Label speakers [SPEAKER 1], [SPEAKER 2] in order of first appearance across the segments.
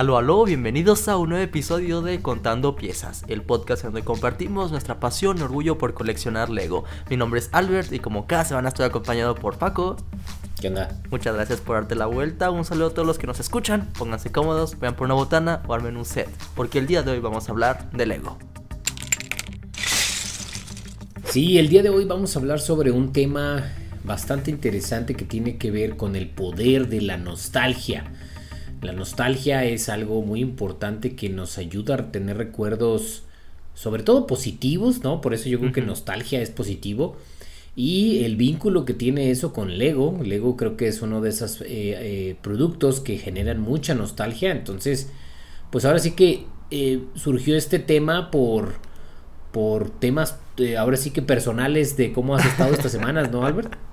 [SPEAKER 1] Aló, aló, bienvenidos a un nuevo episodio de Contando Piezas, el podcast donde compartimos nuestra pasión y orgullo por coleccionar Lego. Mi nombre es Albert y como cada semana estoy acompañado por Paco.
[SPEAKER 2] ¿Qué onda?
[SPEAKER 1] Muchas gracias por darte la vuelta. Un saludo a todos los que nos escuchan. Pónganse cómodos, vayan por una botana o armen un set, porque el día de hoy vamos a hablar de Lego.
[SPEAKER 2] Sí, el día de hoy vamos a hablar sobre un tema bastante interesante que tiene que ver con el poder de la nostalgia. La nostalgia es algo muy importante que nos ayuda a tener recuerdos, sobre todo positivos, ¿no? Por eso yo creo que nostalgia es positivo. Y el vínculo que tiene eso con Lego, Lego creo que es uno de esos eh, eh, productos que generan mucha nostalgia. Entonces, pues ahora sí que eh, surgió este tema por, por temas, ahora sí que personales de cómo has estado estas semanas, ¿no, Albert?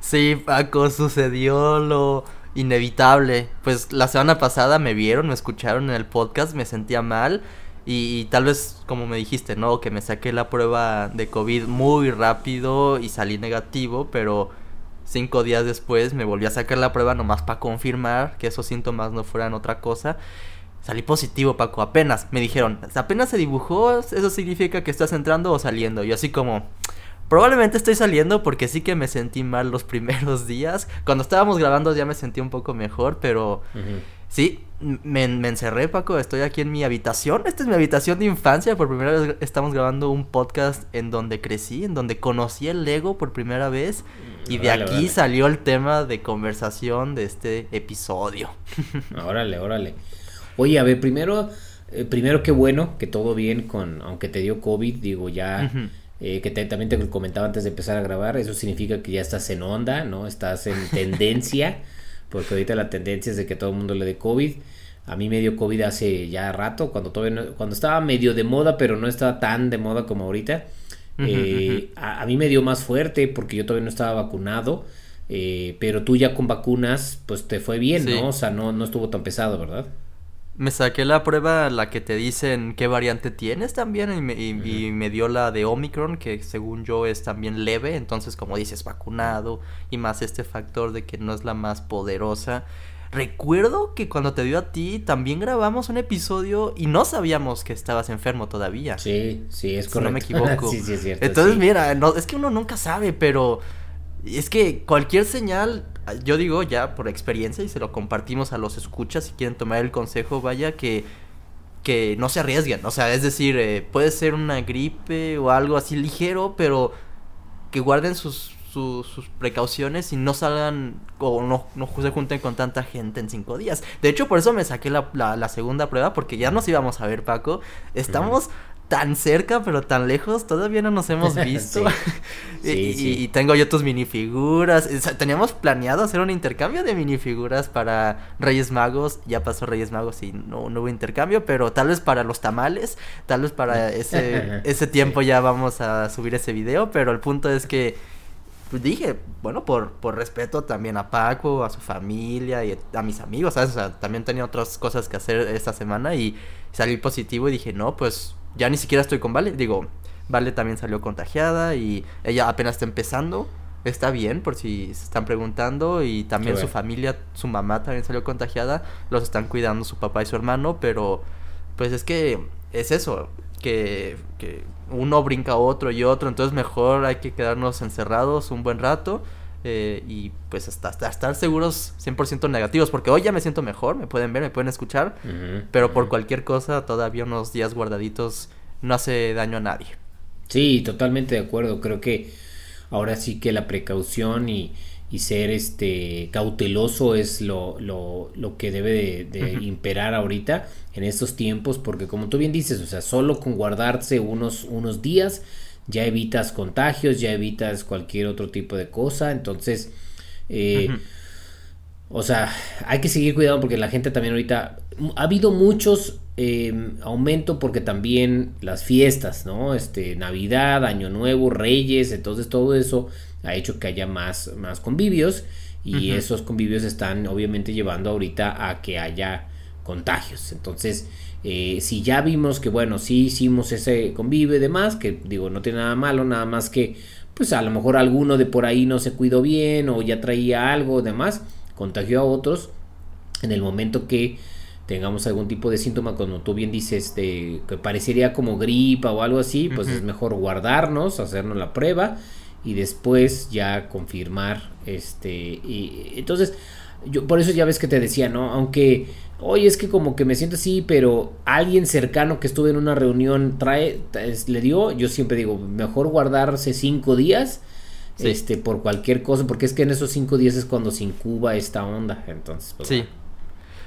[SPEAKER 1] Sí, Paco, sucedió lo inevitable. Pues la semana pasada me vieron, me escucharon en el podcast, me sentía mal. Y, tal vez, como me dijiste, ¿no? Que me saqué la prueba de COVID muy rápido y salí negativo, pero cinco días después me volví a sacar la prueba nomás para confirmar que esos síntomas no fueran otra cosa. Salí positivo, Paco, apenas. Me dijeron, apenas se dibujó, eso significa que estás entrando o saliendo. Y así como, Probablemente estoy saliendo porque sí que me sentí mal los primeros días. Cuando estábamos grabando ya me sentí un poco mejor, pero sí, me, encerré, Paco. Estoy aquí en mi habitación. Esta es mi habitación de infancia. Por primera vez estamos grabando un podcast en donde crecí, en donde conocí el Lego por primera vez. Y de aquí salió el tema de conversación de este episodio.
[SPEAKER 2] órale, órale. Oye, a ver, primero, eh, primero qué bueno que todo bien con, aunque te dio COVID, digo, ya... Eh, que también te comentaba antes de empezar a grabar, eso significa que ya estás en onda, ¿no? Estás en tendencia, porque ahorita la tendencia es de que todo el mundo le dé COVID. A mí me dio COVID hace ya rato, cuando todavía cuando estaba medio de moda, pero no estaba tan de moda como ahorita. Eh, a, mí me dio más fuerte porque yo todavía no estaba vacunado, eh, pero tú ya con vacunas, pues te fue bien, ¿no? O sea, no, no estuvo tan pesado, ¿verdad?
[SPEAKER 1] Me saqué la prueba, la que te dicen qué variante tienes también, y me, dio la de Omicron, que según yo es también leve, entonces como dices, vacunado, y más este factor de que no es la más poderosa. Recuerdo que cuando te dio a ti también grabamos un episodio y no sabíamos que estabas enfermo todavía.
[SPEAKER 2] Sí, sí, es correcto.
[SPEAKER 1] Si no me equivoco.
[SPEAKER 2] sí, sí, es cierto.
[SPEAKER 1] Entonces, mira, no, es que uno nunca sabe, pero es que cualquier señal yo digo ya por experiencia y se lo compartimos a los escuchas si quieren tomar el consejo, vaya que que no se arriesguen, o sea, es decir, eh, puede ser una gripe o algo así ligero, pero que guarden sus, sus, precauciones y no salgan o no, no se junten con tanta gente en cinco días. De hecho, por eso me saqué la, la, segunda prueba, porque ya nos íbamos a ver, Paco. Estamos tan cerca, pero tan lejos, todavía no nos hemos visto. y, tengo yo tus minifiguras. teníamos planeado hacer un intercambio de minifiguras para Reyes Magos. Ya pasó Reyes Magos y no, hubo intercambio, pero tal vez para los tamales, tal vez para ese, ese tiempo ya vamos a subir ese video. Pero el punto es que pues dije, bueno, por, por respeto también a Paco, a su familia y a mis amigos, ¿sabes? O sea, también tenía otras cosas que hacer esta semana y salí positivo y dije, no, pues ya ni siquiera estoy con Vale. Digo, Vale también salió contagiada y ella apenas está empezando. Está bien, por si se están preguntando. Y también su familia, su mamá también salió contagiada. Los están cuidando su papá y su hermano. Pero, pues es que es eso. Que, que uno brinca a otro y otro. Entonces, mejor hay que quedarnos encerrados un buen rato. Eh, y pues hasta, estar seguros 100% negativos, porque hoy ya me siento mejor, me pueden ver, me pueden escuchar, pero por cualquier cosa todavía unos días guardaditos no hace daño a nadie.
[SPEAKER 2] Sí, totalmente de acuerdo, creo que ahora sí que la precaución y, y ser este cauteloso es lo, lo, lo que debe de, imperar ahorita en estos tiempos, porque como tú bien dices, o sea, solo con guardarse unos, unos días, ya evitas contagios, ya evitas cualquier otro tipo de cosa, entonces, eh, o sea, hay que seguir cuidando porque la gente también ahorita, ha habido muchos eh, aumento porque también las fiestas, ¿no? Este, Navidad, Año Nuevo, Reyes, entonces todo eso ha hecho que haya más, más convivios y esos convivios están obviamente llevando ahorita a que haya contagios, entonces eh, si ya vimos que, bueno, sí hicimos ese convivio y demás, que digo, no tiene nada malo, nada más que, pues a lo mejor alguno de por ahí no se cuidó bien o ya traía algo, demás, contagió a otros. En el momento que tengamos algún tipo de síntoma, como tú bien dices, de, que parecería como gripa o algo así, pues es mejor guardarnos, hacernos la prueba y después ya confirmar este y entonces yo por eso ya ves que te decía, ¿no? Aunque oye, es que como que me siento así, pero alguien cercano que estuve en una reunión trae le dio, yo siempre digo, mejor guardarse cinco días este por cualquier cosa, porque es que en esos cinco días es cuando se incuba esta onda, entonces
[SPEAKER 1] pues, Sí.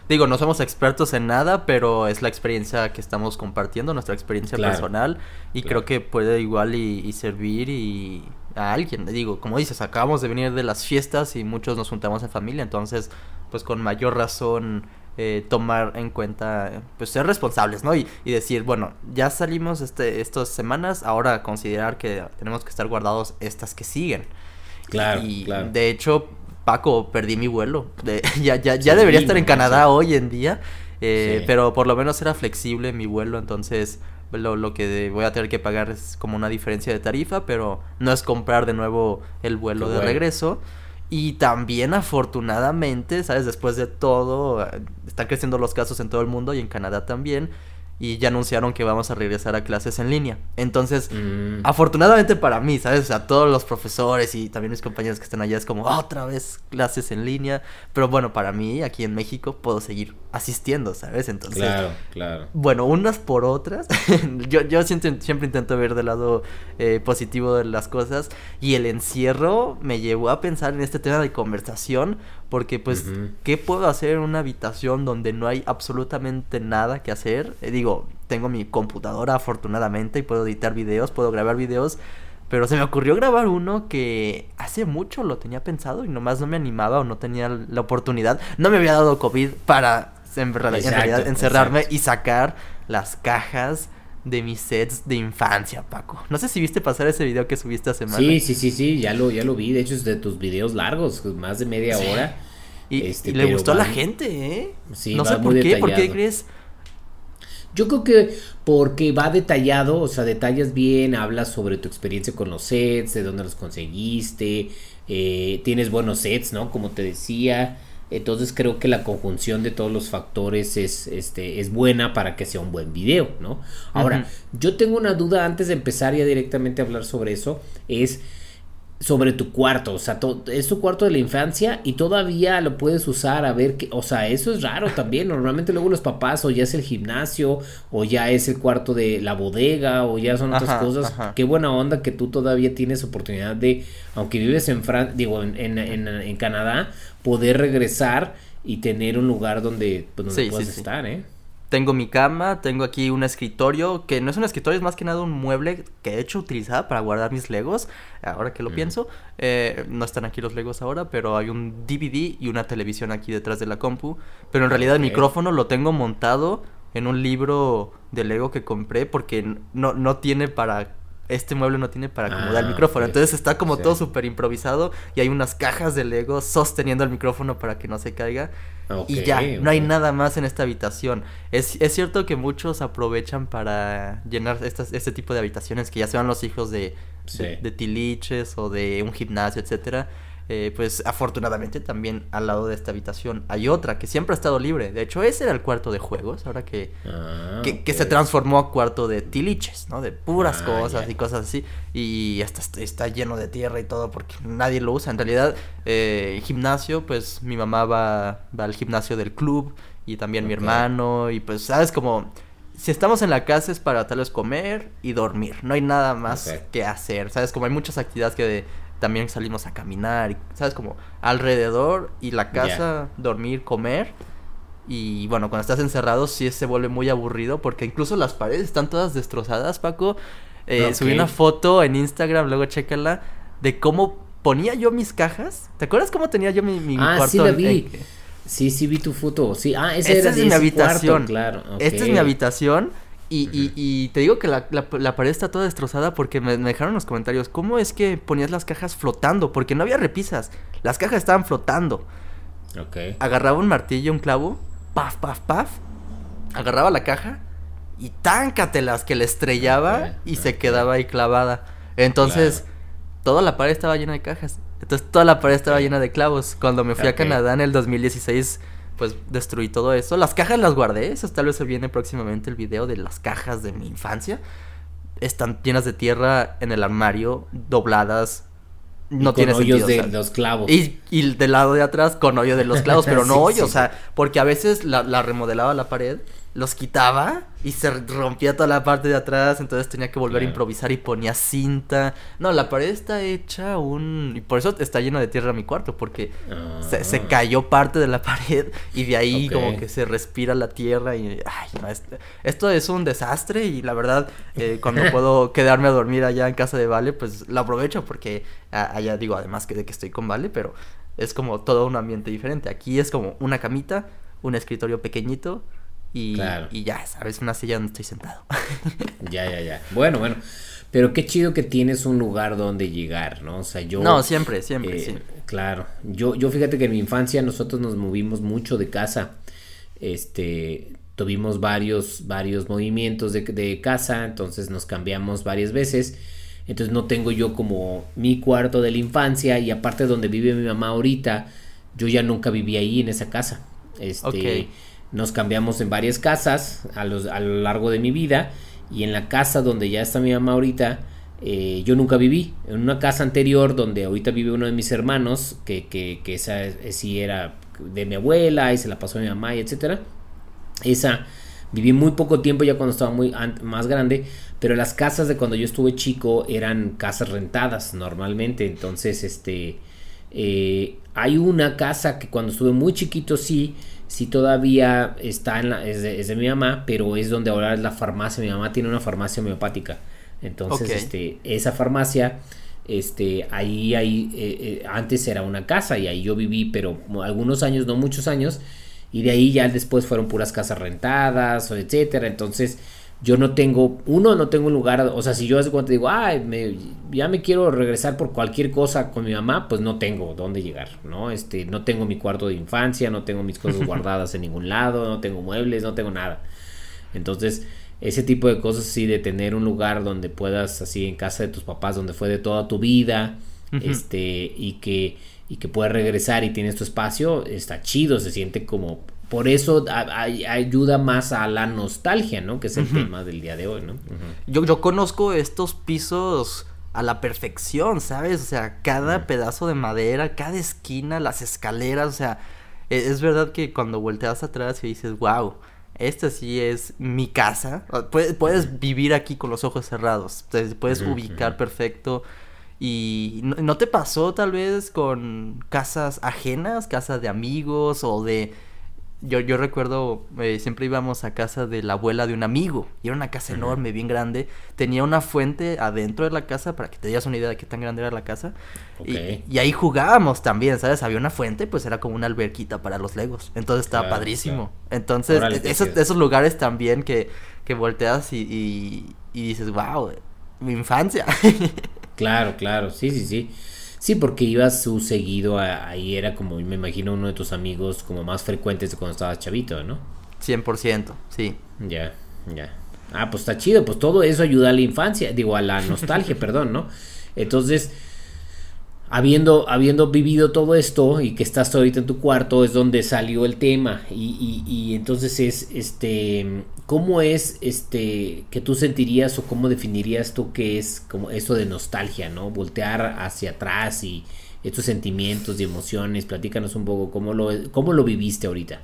[SPEAKER 1] Digo, no somos expertos en nada, pero es la experiencia que estamos compartiendo, nuestra experiencia personal, y creo que puede igual y servir y a alguien. Digo, como dices, acabamos de venir de las fiestas y muchos nos juntamos en familia, entonces, pues con mayor razón eh, tomar en cuenta, pues ser responsables, ¿no? Y, y, decir, bueno, ya salimos este, estas semanas, ahora considerar que tenemos que estar guardados estas que siguen.
[SPEAKER 2] Claro,
[SPEAKER 1] y de hecho, Paco, perdí mi vuelo. De, ya ya, ya debería estar en Canadá hoy en día, eh, pero por lo menos era flexible mi vuelo, entonces lo, lo, que voy a tener que pagar es como una diferencia de tarifa, pero no es comprar de nuevo el vuelo de regreso. Y también afortunadamente, ¿sabes? Después de todo, eh, están creciendo los casos en todo el mundo y en Canadá también y ya anunciaron que vamos a regresar a clases en línea. Entonces, mm. afortunadamente para mí, ¿sabes? A todos los profesores y también mis compañeros que están allá es como otra vez clases en línea. Pero bueno, para mí aquí en México puedo seguir asistiendo, ¿sabes? Entonces,
[SPEAKER 2] claro, claro.
[SPEAKER 1] Bueno, unas por otras. yo yo siempre, siempre, intento ver del lado eh, positivo de las cosas. Y el encierro me llevó a pensar en este tema de conversación porque pues, ¿qué puedo hacer en una habitación donde no hay absolutamente nada que hacer? Eh, digo, tengo mi computadora afortunadamente y puedo editar videos, puedo grabar videos. Pero se me ocurrió grabar uno que hace mucho lo tenía pensado y nomás no me animaba o no tenía la oportunidad. No me había dado COVID para en, realidad, encerrarme y sacar las cajas de mis sets de infancia, Paco. No sé si viste pasar ese video que subiste hace semana.
[SPEAKER 2] Sí, sí, sí, sí, ya lo, ya lo vi. De hecho, es de tus videos largos, más de media hora.
[SPEAKER 1] Y, este, le gustó a la gente, ¿eh? Sí, no sé por qué, ¿por qué crees?
[SPEAKER 2] Yo creo que porque va detallado, o sea, detallas bien, hablas sobre tu experiencia con los sets, de dónde los conseguiste, eh, tienes buenos sets, ¿no? Como te decía. Entonces creo que la conjunción de todos los factores es, este, es buena para que sea un buen video, ¿no? Ahora, yo tengo una duda antes de empezar ya directamente a hablar sobre eso, es sobre tu cuarto, o sea, es tu cuarto de la infancia y todavía lo puedes usar a ver que, o sea, eso es raro también, normalmente luego los papás o ya es el gimnasio o ya es el cuarto de la bodega o ya son otras cosas, qué buena onda que tú todavía tienes oportunidad de, aunque vives en Fran digo, en, en, en, Canadá, poder regresar y tener un lugar donde, pues, donde puedas estar, ¿eh?
[SPEAKER 1] Tengo mi cama, tengo aquí un escritorio, que no es un escritorio, es más que nada un mueble que he hecho utilizar para guardar mis legos, ahora que lo pienso. Eh, no están aquí los legos ahora, pero hay un DVD y una televisión aquí detrás de la compu. Pero en realidad el micrófono lo tengo montado en un libro de Lego que compré porque no, no tiene para este mueble no tiene para acomodar el ah, micrófono. Entonces está como todo súper improvisado y hay unas cajas de Lego sosteniendo el micrófono para que no se caiga. y ya, no hay nada más en esta habitación. Es, es cierto que muchos aprovechan para llenar estas, este tipo de habitaciones que ya sean los hijos de, de tiliches o de un gimnasio, etcétera. Eh, pues afortunadamente también al lado de esta habitación hay otra que siempre ha estado libre. De hecho, ese era el cuarto de juegos, ahora que, ah, que, se transformó a cuarto de tiliches, ¿no? De puras ah, cosas y cosas así. Y hasta está lleno de tierra y todo porque nadie lo usa. En realidad, eh, gimnasio, pues mi mamá va, va al gimnasio del club y también mi hermano. Y pues, ¿sabes? Como si estamos en la casa es para tal vez comer y dormir. No hay nada más que hacer. ¿Sabes? Como hay muchas actividades que también salimos a caminar, ¿sabes? Como alrededor y la casa, dormir, comer. Y bueno, cuando estás encerrado sí se vuelve muy aburrido porque incluso las paredes están todas destrozadas, Paco. Eh, Subí una foto en Instagram, luego chécala, de cómo ponía yo mis cajas. ¿Te acuerdas cómo tenía yo mi, mi
[SPEAKER 2] ah, Sí, la vi. Sí, sí vi tu foto. Sí, ah,
[SPEAKER 1] esa Esta es mi habitación. claro. Esta es mi habitación y, y, y, te digo que la, la, pared está toda destrozada porque me, dejaron en los comentarios, ¿cómo es que ponías las cajas flotando? Porque no había repisas, las cajas estaban flotando.
[SPEAKER 2] Ok.
[SPEAKER 1] Agarraba un martillo, un clavo, paf, paf, paf, agarraba la caja y táncatelas que le estrellaba y se quedaba ahí clavada. Entonces, toda la pared estaba llena de cajas. Entonces, toda la pared estaba llena de clavos. Cuando me fui a Canadá en el 2016 pues destruí todo eso. Las cajas las guardé, eso tal vez se viene próximamente el video de las cajas de mi infancia. Están llenas de tierra en el armario, dobladas. No
[SPEAKER 2] con
[SPEAKER 1] tiene
[SPEAKER 2] hoyos
[SPEAKER 1] sentido.
[SPEAKER 2] de
[SPEAKER 1] o sea,
[SPEAKER 2] los clavos.
[SPEAKER 1] y, y del lado de atrás con hoyo de los clavos, pero no
[SPEAKER 2] Sí,
[SPEAKER 1] hoyo,
[SPEAKER 2] sí.
[SPEAKER 1] o sea, porque a veces la, la remodelaba la pared, los quitaba y se rompía toda la parte de atrás, entonces tenía que volver a improvisar y ponía cinta. No, la pared está hecha un... Y por eso está lleno de tierra mi cuarto, porque se, se
[SPEAKER 2] Ah.
[SPEAKER 1] cayó parte de la pared y de ahí como que se respira la tierra y... Ay, no, esto es un desastre y la verdad, eh, cuando puedo quedarme a dormir allá en casa de Vale, pues lo aprovecho porque a- allá digo, además que de que estoy con Vale, pero es como todo un ambiente diferente. Aquí es como una camita, un escritorio pequeñito y,
[SPEAKER 2] Claro.
[SPEAKER 1] y ya, ¿sabes? Una silla donde estoy sentado.
[SPEAKER 2] Ya, ya, ya. Bueno, bueno. Pero qué chido que tienes un lugar donde llegar, ¿no? O sea, yo...
[SPEAKER 1] no, siempre, siempre,
[SPEAKER 2] Eh,
[SPEAKER 1] sí.
[SPEAKER 2] Claro. Yo, yo fíjate que en mi infancia nosotros nos movimos mucho de casa. Este, tuvimos varios, varios movimientos de, de casa, entonces nos cambiamos varias veces. Entonces no tengo yo como mi cuarto de la infancia y aparte donde vive mi mamá ahorita, yo ya nunca viví ahí en esa casa. Este,
[SPEAKER 1] Ok.
[SPEAKER 2] Nos cambiamos en varias casas a, los- a lo largo de mi vida y en la casa donde ya está mi mamá ahorita, eh, yo nunca viví. En una casa anterior donde ahorita vive uno de mis hermanos, que, que, esa sí era de mi abuela y se la pasó a mi mamá etcétera. Esa viví muy poco tiempo ya cuando estaba muy más grande, pero las casas de cuando yo estuve chico eran casas rentadas normalmente, entonces este eh, hay una casa que cuando estuve muy chiquito sí, sí todavía está en la, es, de, es de mi mamá, pero es donde ahora es la farmacia, mi mamá tiene una farmacia homeopática, entonces
[SPEAKER 1] Ok.
[SPEAKER 2] este esa farmacia este ahí ahí eh, eh, antes era una casa y ahí yo viví pero algunos años no muchos años y de ahí ya después fueron puras casas rentadas o etcétera. Entonces yo no tengo uno no tengo un lugar o sea si yo hace cuenta digo ay me, ya me quiero regresar por cualquier cosa con mi mamá pues no tengo dónde llegar no este no tengo mi cuarto de infancia no tengo mis cosas guardadas en ningún lado no tengo muebles no tengo nada. Entonces, ese tipo de cosas, sí, de tener un lugar donde puedas, así, en casa de tus papás, donde fue de toda tu vida, este, y que, y que puedas regresar y tienes tu espacio, está chido, se siente como, por eso a- a- ayuda más a la nostalgia, ¿no? Que es el tema del día de hoy, ¿no?
[SPEAKER 1] Yo, yo conozco estos pisos a la perfección, ¿sabes? O sea, cada pedazo de madera, cada esquina, las escaleras, o sea, e- es, verdad que cuando volteas atrás y dices, wow, esta sí es mi casa. Puedes, puedes vivir aquí con los ojos cerrados, te puedes ubicar perfecto. Y ¿no, no te pasó tal vez con casas ajenas, casas de amigos o de... Yo, yo recuerdo, eh, siempre íbamos a casa de la abuela de un amigo. Y era una casa enorme, bien grande. Tenía una fuente adentro de la casa, para que te digas una idea de qué tan grande era la casa. Y- ahí jugábamos también, ¿sabes? Había una fuente, pues era como una alberquita para los legos. Entonces estaba
[SPEAKER 2] Claro,
[SPEAKER 1] padrísimo.
[SPEAKER 2] claro.
[SPEAKER 1] Entonces, esos, esos lugares también que, que volteas y, y, y dices, wow, mi infancia.
[SPEAKER 2] Claro, claro, sí, sí, sí. Sí, porque ibas su seguido a- ahí, era como, me imagino, uno de tus amigos como más frecuentes de cuando estabas chavito, ¿no?
[SPEAKER 1] 100%, sí.
[SPEAKER 2] Ya, ya. Ah, pues está chido, pues todo eso ayuda a la infancia, digo, a la nostalgia, perdón, ¿no? Entonces, habiendo, habiendo vivido todo esto y que estás ahorita en tu cuarto, es donde salió el tema. Y, y, y entonces es, este, ¿cómo es, este, que tú sentirías o cómo definirías tú qué es como eso de nostalgia, ¿no? Voltear hacia atrás y estos sentimientos y emociones, platícanos un poco cómo lo, cómo lo viviste ahorita.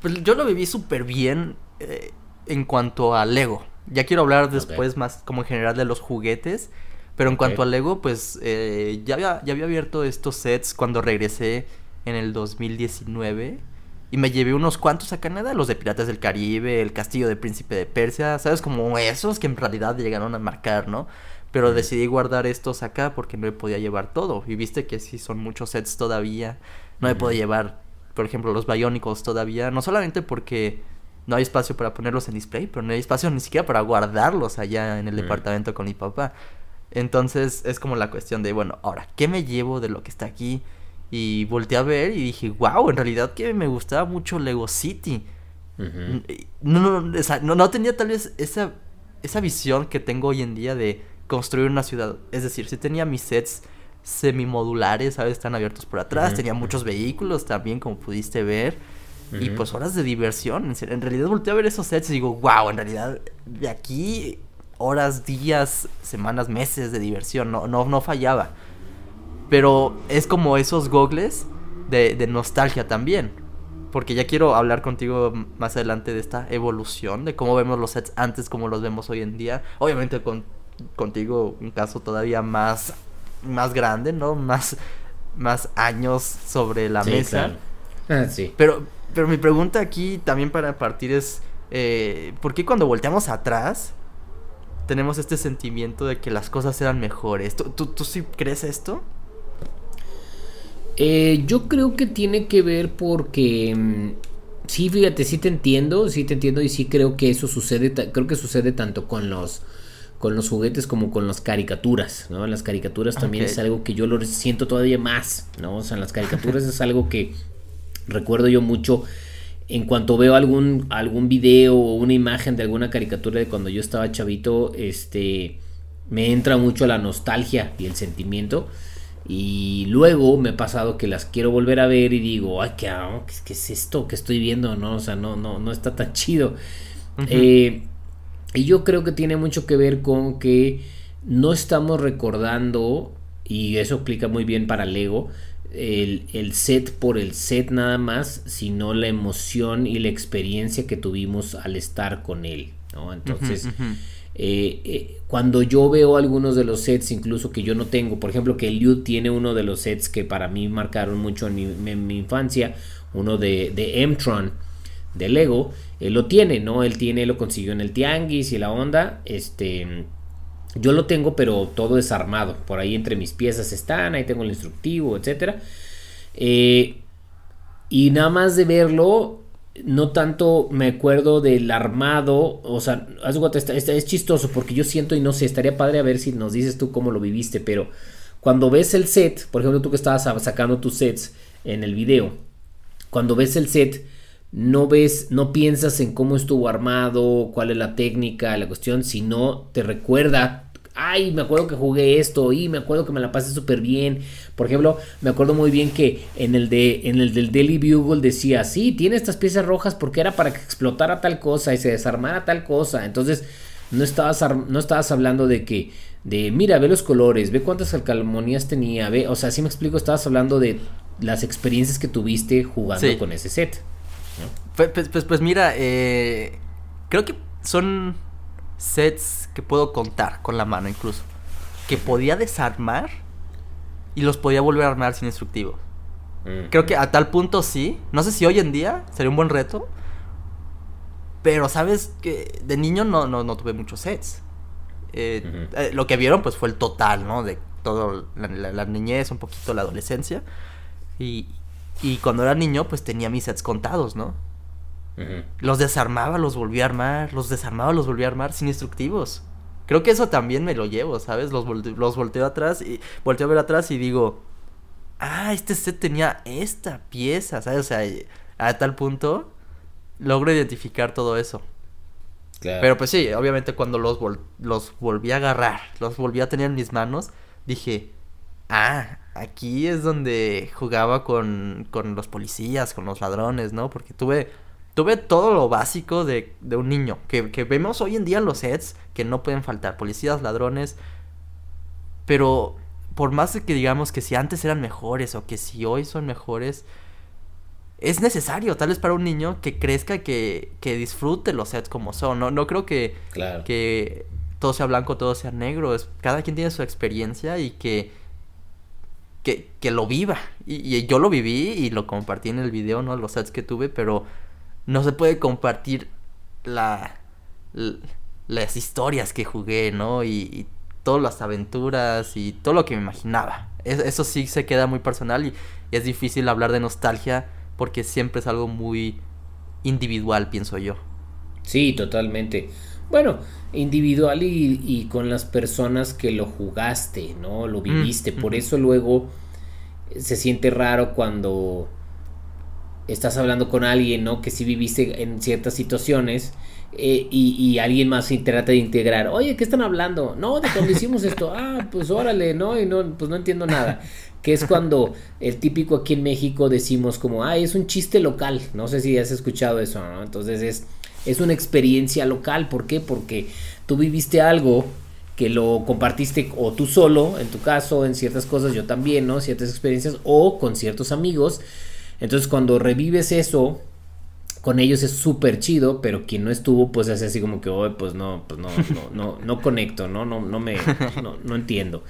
[SPEAKER 1] Pues yo lo viví súper bien eh, en cuanto a Lego. Ya quiero hablar después más como en general de los juguetes. Pero en cuanto a Lego, pues eh, ya, había, ya había abierto estos sets cuando regresé en el 2019. Y me llevé unos cuantos a Canadá, los de Piratas del Caribe, el Castillo de Príncipe de Persia, ¿sabes? Como esos que en realidad llegaron a marcar, ¿no? Pero decidí guardar estos acá porque no me podía llevar todo. Y viste que sí son muchos sets todavía. No me
[SPEAKER 2] Ujú.
[SPEAKER 1] puedo llevar, por ejemplo, los Bionicles todavía. No solamente porque no hay espacio para ponerlos en display, pero no hay espacio ni siquiera para guardarlos allá en el departamento con mi papá. Entonces es como la cuestión de, bueno, ahora, ¿qué me llevo de lo que está aquí? Y volteé a ver y dije, wow, en realidad que me gustaba mucho Lego City.
[SPEAKER 2] Ujú.
[SPEAKER 1] No, no, no, o sea, no, no tenía tal vez esa, esa visión que tengo hoy en día de construir una ciudad. Es decir, sí tenía mis sets semimodulares, ¿sabes? Están abiertos por atrás. Tenía muchos vehículos también, como pudiste ver. y pues horas de diversión. En, realidad volteé a ver esos sets y digo, wow, en realidad de aquí horas, días, semanas, meses de diversión, no, no, no fallaba. Pero es como esos gogles de, de nostalgia también. Porque ya quiero hablar contigo más adelante de esta evolución, de cómo vemos los sets antes, cómo los vemos hoy en día. Obviamente con, contigo un caso todavía más, más grande, ¿no? Más, más años sobre la mesa.
[SPEAKER 2] Ah, sí.
[SPEAKER 1] Pero, pero mi pregunta aquí también para partir es, eh, ¿por qué cuando volteamos atrás tenemos este sentimiento de que las cosas eran mejores? ¿Tú, tú, sí crees esto?
[SPEAKER 2] Eh, yo creo que tiene que ver porque... Mm, sí, fíjate, sí te entiendo, sí te entiendo y sí creo que eso sucede, creo que sucede tanto con los con los juguetes como con las caricaturas, ¿no? Las caricaturas también es algo que yo lo siento todavía más, ¿no? O sea, en las caricaturas es algo que recuerdo yo mucho en cuanto veo algún, algún video o una imagen de alguna caricatura de cuando yo estaba chavito, este, me entra mucho la nostalgia y el sentimiento. Y luego me ha pasado que las quiero volver a ver y digo, ay, ¿qué, ¿qué, es esto que estoy viendo? No, o sea, no, no, no está tan chido. Eh, y yo creo que tiene mucho que ver con que no estamos recordando, y eso explica muy bien para Lego, el, set por el set nada más, sino la emoción y la experiencia que tuvimos al estar con él. ¿no? Entonces, eh, eh, cuando yo veo algunos de los sets, incluso que yo no tengo, por ejemplo, que Liu tiene uno de los sets que para mí marcaron mucho en mi, infancia, uno de, de M-Tron de Lego, él lo tiene, ¿no? Él tiene, lo consiguió en el Tianguis y la onda, este yo lo tengo, pero todo desarmado. Por ahí entre mis piezas están, ahí tengo el instructivo, etc. Eh, y nada más de verlo, no tanto me acuerdo del armado. O sea, es chistoso porque yo siento y no sé, estaría padre a ver si nos dices tú cómo lo viviste. Pero cuando ves el set, por ejemplo, tú que estabas sacando tus sets en el video, cuando ves el set no ves, no piensas en cómo estuvo armado, cuál es la técnica, la cuestión, sino te recuerda, ay, me acuerdo que jugué esto y me acuerdo que me la pasé súper bien. Por ejemplo, me acuerdo muy bien que en el de en el del Daily Bugle decía, sí, tiene estas piezas rojas porque era para que explotara tal cosa y se desarmara tal cosa. Entonces, no estabas, no estabas hablando de que, de, mira, ve los colores, ve cuántas alcalmonías tenía, ve, o sea, si me explico, estabas hablando de las experiencias que tuviste jugando con ese set.
[SPEAKER 1] Pues, pues, pues, pues, mira, eh, creo que son sets que puedo contar con la mano incluso. Que podía desarmar y los podía volver a armar sin instructivo. Mm. Creo que a tal punto sí. No sé si hoy en día sería un buen reto. Pero sabes que de niño no, no, tuve muchos sets. Eh, eh, lo que vieron pues fue el total, ¿no? De todo la, niñez, un poquito la adolescencia. Y, y cuando era niño, pues tenía mis sets contados, ¿no? Los desarmaba, los volvía a armar, los desarmaba, los volvía a armar sin instructivos. Creo que eso también me lo llevo, ¿sabes? Los, los volteo atrás y volteo a ver atrás y digo, ah, este set tenía esta pieza, ¿sabes? O sea, a tal punto logro identificar todo eso. Pero pues sí, obviamente cuando los, los volví a agarrar, los volví a tener en mis manos, dije, ah, aquí es donde jugaba con, con los policías, con los ladrones, ¿no? Porque tuve, tuve todo lo básico de, de un niño, que, que, vemos hoy en día en los sets, que no pueden faltar, policías, ladrones, pero por más de que digamos que si antes eran mejores o que si hoy son mejores, es necesario, tal vez para un niño que crezca, que, que disfrute los sets como son, no, no creo que, que todo sea blanco, todo sea negro, es, cada quien tiene su experiencia y que que, que lo viva. Y, yo lo viví y lo compartí en el video, ¿no? Los sets que tuve, pero no se puede compartir la, las historias que jugué, ¿no? Y, todas las aventuras y todo lo que me imaginaba. eso sí se queda muy personal y, es difícil hablar de nostalgia porque siempre es algo muy individual, pienso yo.
[SPEAKER 2] Sí, totalmente. Bueno, individual y, con las personas que lo jugaste, ¿no? Lo mm, viviste. Por eso luego se siente raro cuando estás hablando con alguien, ¿no? Que sí viviste en ciertas situaciones eh, y, alguien más se trata de integrar. Oye, ¿qué están hablando? No, de cuando hicimos esto. Ah, pues órale, ¿no? Y no, pues no entiendo nada. Que es cuando el típico aquí en México decimos como, ah, es un chiste local. No sé si has escuchado eso, ¿no? Entonces es, es una experiencia local. ¿Por qué? Porque tú viviste algo que lo compartiste o tú solo, en tu caso, en ciertas cosas, yo también, ¿no? Ciertas experiencias o con ciertos amigos. Entonces cuando revives eso, con ellos es súper chido, pero quien no estuvo, pues hace así como que, oh, pues no, no, no, no, no conecto, ¿no? No, no me, no, entiendo.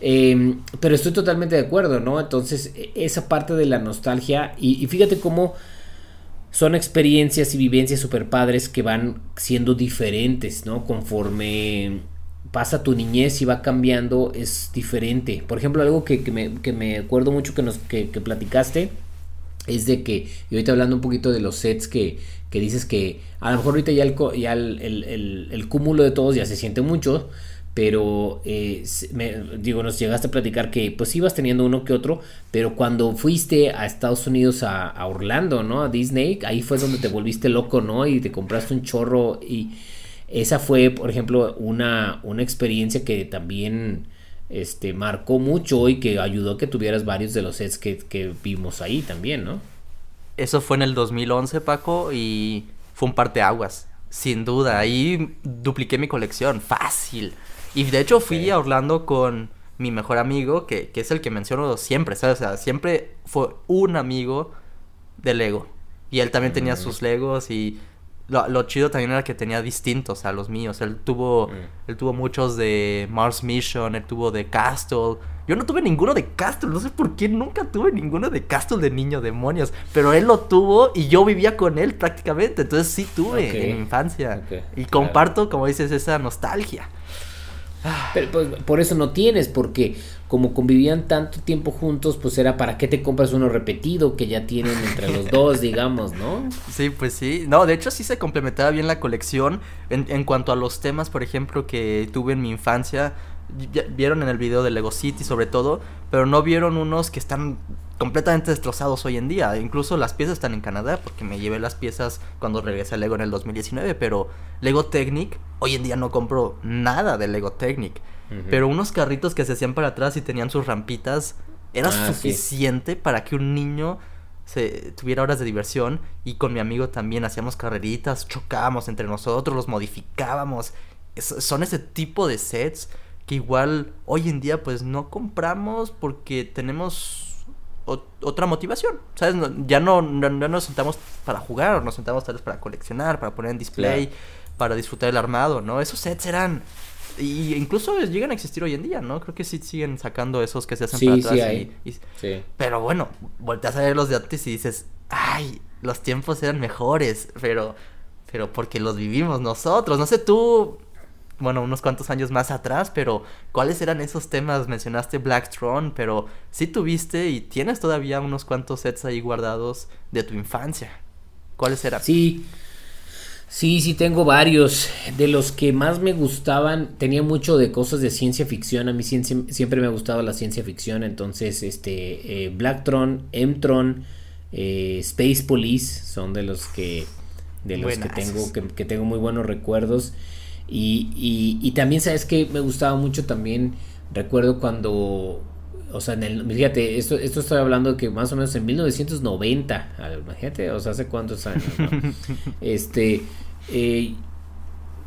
[SPEAKER 2] Em, pero estoy totalmente de acuerdo, ¿no? Entonces, e, esa parte de la nostalgia, y, fíjate cómo son experiencias y vivencias súper padres que van siendo diferentes, ¿no? Conforme pasa tu niñez y va cambiando, es diferente. Por ejemplo, algo que, me, que me, acuerdo mucho que, nos, que, que platicaste es de que, y ahorita hablando un poquito de los sets que, que dices que a lo mejor ahorita ya el, ya el, cúmulo de todos ya se siente mucho, pero eh, digo, nos llegaste a platicar que pues ibas teniendo uno que otro, pero cuando fuiste a Estados Unidos a, a, Orlando, ¿no? A Disney, ahí fue donde te volviste loco, ¿no? Y te compraste un chorro y esa fue, por ejemplo, una, una experiencia que también este, marcó mucho y que ayudó a que tuvieras varios de los sets que, vimos ahí también, ¿no?
[SPEAKER 1] Eso fue en el 2011, Paco, y fue un parteaguas, sin duda. Ahí dupliqué mi colección, fácil. Y de hecho fui a Orlando con mi mejor amigo, que, que, es el que menciono siempre, ¿sabes? O sea, siempre fue un amigo de Lego. Y él también tenía sus Legos y lo, chido también era que tenía distintos a los míos. Él tuvo, mm. él tuvo muchos de Mars Mission, él tuvo de Castle. Yo no tuve ninguno de Castle, no sé por qué nunca tuve ninguno de Castle de niño, demonios. Pero él lo tuvo y yo vivía con él prácticamente. Entonces sí tuve en mi infancia. Y comparto, como dices, esa nostalgia.
[SPEAKER 2] Pero pues, por eso no tienes, porque como convivían tanto tiempo juntos, pues era para qué te compras uno repetido que ya tienen entre los dos, digamos, ¿no?
[SPEAKER 1] Sí, pues sí. No, de hecho sí se complementaba bien la colección. En, en cuanto a los temas, por ejemplo, que tuve en mi infancia, vieron en el video de Lego City sobre todo, pero no vieron unos que están completamente destrozados hoy en día. Incluso las piezas están en Canadá, porque me llevé las piezas cuando regresé a Lego en el 2019, pero Lego Technic, hoy en día no compro nada de Lego Technic. Pero unos carritos que se hacían para atrás y tenían sus rampitas, era ah, suficiente para que un niño se tuviera horas de diversión y con mi amigo también hacíamos carreritas, chocábamos entre nosotros, los modificábamos. son ese tipo de sets que igual hoy en día pues no compramos porque tenemos otra motivación, ¿sabes? ya no, no, nos sentamos para jugar, nos sentamos tal vez para coleccionar, para poner en display, para disfrutar el armado, ¿no? Esos sets eran... Y incluso llegan a existir hoy en día, ¿no? Creo que sí siguen sacando esos que se hacen para atrás. sí. Pero bueno, volteas a ver los de antes y dices, ay, los tiempos eran mejores, pero, pero porque los vivimos nosotros. No sé tú, bueno, unos cuantos años más atrás, pero ¿cuáles eran esos temas? Mencionaste Black Throne, pero sí tuviste y tienes todavía unos cuantos sets ahí guardados de tu infancia. ¿Cuáles eran?
[SPEAKER 2] Sí, sí, sí tengo varios. De los que más me gustaban, tenía mucho de cosas de ciencia ficción. A mí siempre me ha gustado la ciencia ficción, entonces este eh, Black Throne, M-Tron, eh, Space Police son de los que de los que tengo que, que tengo muy buenos recuerdos. Y, y, también, ¿sabes que Me gustaba mucho también, recuerdo cuando, o sea, en el, fíjate, esto, esto estoy hablando de que más o menos en 1990, imagínate, o sea, hace cuántos años, Este, eh,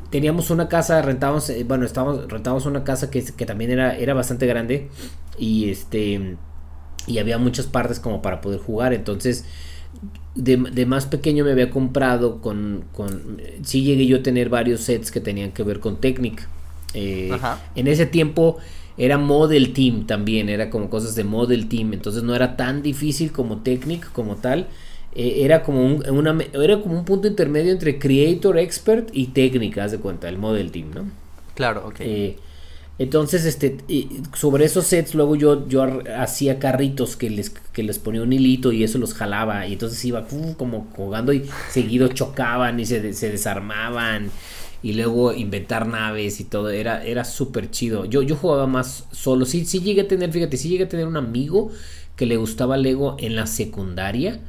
[SPEAKER 2] teníamos una casa, rentábamos, eh, bueno, estábamos, rentábamos una casa que, que también era, era bastante grande y este, y había muchas partes como para poder jugar, entonces de, más pequeño me había comprado con, con... Sí llegué yo a tener varios sets que tenían que ver con Technic. Eh, en ese tiempo era Model Team también, era como cosas de Model Team, entonces no era tan difícil como Technic como tal. Eh, era, como un, una, era como un punto intermedio entre Creator Expert y Técnica, haz de cuenta, el Model Team, ¿no?
[SPEAKER 1] Claro, ok.
[SPEAKER 2] Eh, entonces, este, sobre esos sets, luego yo, yo hacía carritos que les, que les ponía un hilito y eso los jalaba. Y entonces iba como jugando y seguido chocaban y se, se desarmaban. Y luego inventar naves y todo. Era, era súper chido. Yo, yo jugaba más solo. Sí, sí llegué a tener, fíjate, sí llegué a tener un amigo que le gustaba Lego en la secundaria.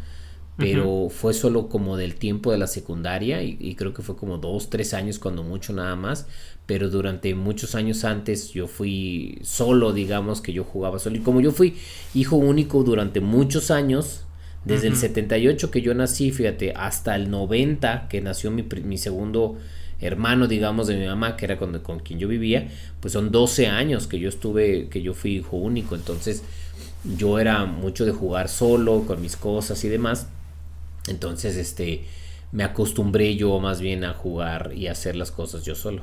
[SPEAKER 2] pero fue solo como del tiempo de la secundaria y, creo que fue como dos, tres años cuando mucho nada más, pero durante muchos años antes yo fui solo, digamos que yo jugaba solo y como yo fui hijo único durante muchos años, desde el 78 que yo nací, fíjate, hasta el 90 que nació mi, mi segundo hermano, digamos, de mi mamá, que era con, con, quien yo vivía, pues son 12 años que yo estuve, que yo fui hijo único. Entonces, yo era mucho de jugar solo, con mis cosas y demás. Entonces, este, me acostumbré yo más bien a jugar y hacer las cosas yo solo.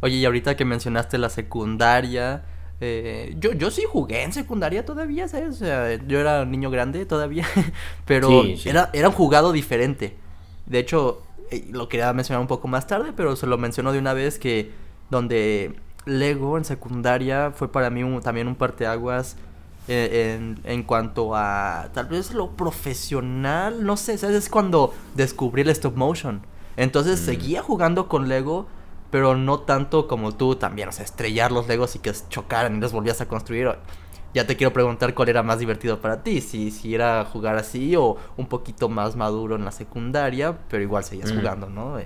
[SPEAKER 1] Oye, y ahorita que mencionaste la secundaria, eh, yo, yo sí jugué en secundaria todavía, ¿sabes? O sea, yo era niño grande todavía, pero Era, era un jugado diferente. De hecho, lo quería mencionar un poco más tarde, pero se lo menciono de una vez que donde Lego en secundaria fue para mí también un parteaguas eh, en, en, cuanto a tal vez lo profesional, no sé, ¿sabes? Es cuando descubrí el stop motion. Entonces mm. seguía jugando con Lego, pero no tanto como tú también, o sea, estrellar los Legos y que chocaran y los volvías a construir. Ya te quiero preguntar cuál era más divertido para ti, si, si era jugar así o un poquito más maduro en la secundaria, pero igual seguías mm. jugando, ¿no?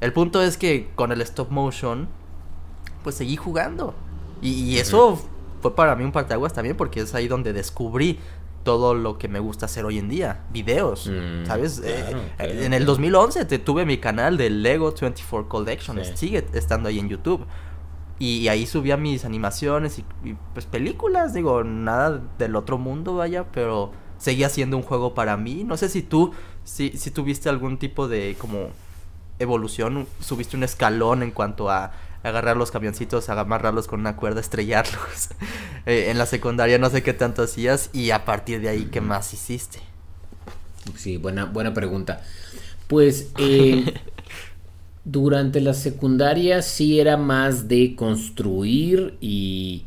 [SPEAKER 1] El punto es que con el stop motion, pues seguí jugando. Y, eso fue para mí un parteaguas también porque es ahí donde descubrí todo lo que me gusta hacer hoy en día, videos, mm, ¿sabes? Eh, en el 2011 te tuve mi canal de Lego 24 Collection, sigue estando ahí en YouTube. Y, ahí subía mis animaciones y, pues películas, digo, nada del otro mundo, vaya, pero seguía siendo un juego para mí. No sé si tú, si, si tuviste algún tipo de como evolución, subiste un escalón en cuanto a agarrar los camioncitos, amarrarlos con una cuerda, estrellarlos. Eh, en la secundaria no sé qué tanto hacías y a partir de ahí, ¿qué más hiciste?
[SPEAKER 2] Sí, buena, buena pregunta. Pues eh, durante la secundaria sí era más de construir y,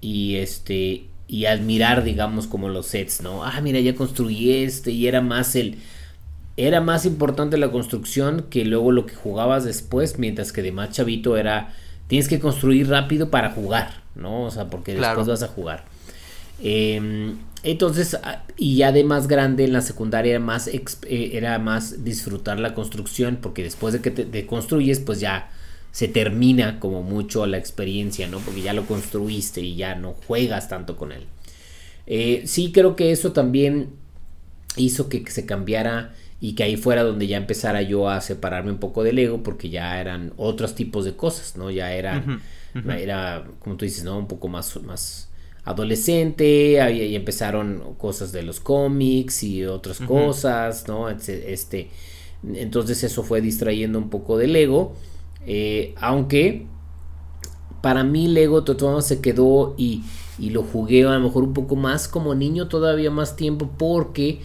[SPEAKER 2] y este y admirar digamos como los sets, ¿no? Ah, mira, ya construí este y era más el era más importante la construcción que luego lo que jugabas después, mientras que de más chavito era tienes que construir rápido para jugar, ¿no? O sea, porque después vas a jugar. Em, entonces, ah, y ya de más grande en la secundaria era más, eh, era más disfrutar la construcción, porque después de que te, construyes, pues ya se termina como mucho la experiencia, ¿no? Porque ya lo construiste y ya no juegas tanto con él. Eh, sí creo que eso también hizo que se cambiara y que ahí fuera donde ya empezara yo a separarme un poco del ego porque ya eran otros tipos de cosas, ¿no? Ya era, era como tú dices, ¿no? Un poco más, más adolescente, ahí, empezaron cosas de los cómics y otras cosas, ¿no? Este, entonces eso fue distrayendo un poco del ego, eh, aunque para mí Lego todo se quedó y, y lo jugué a lo mejor un poco más como niño todavía más tiempo porque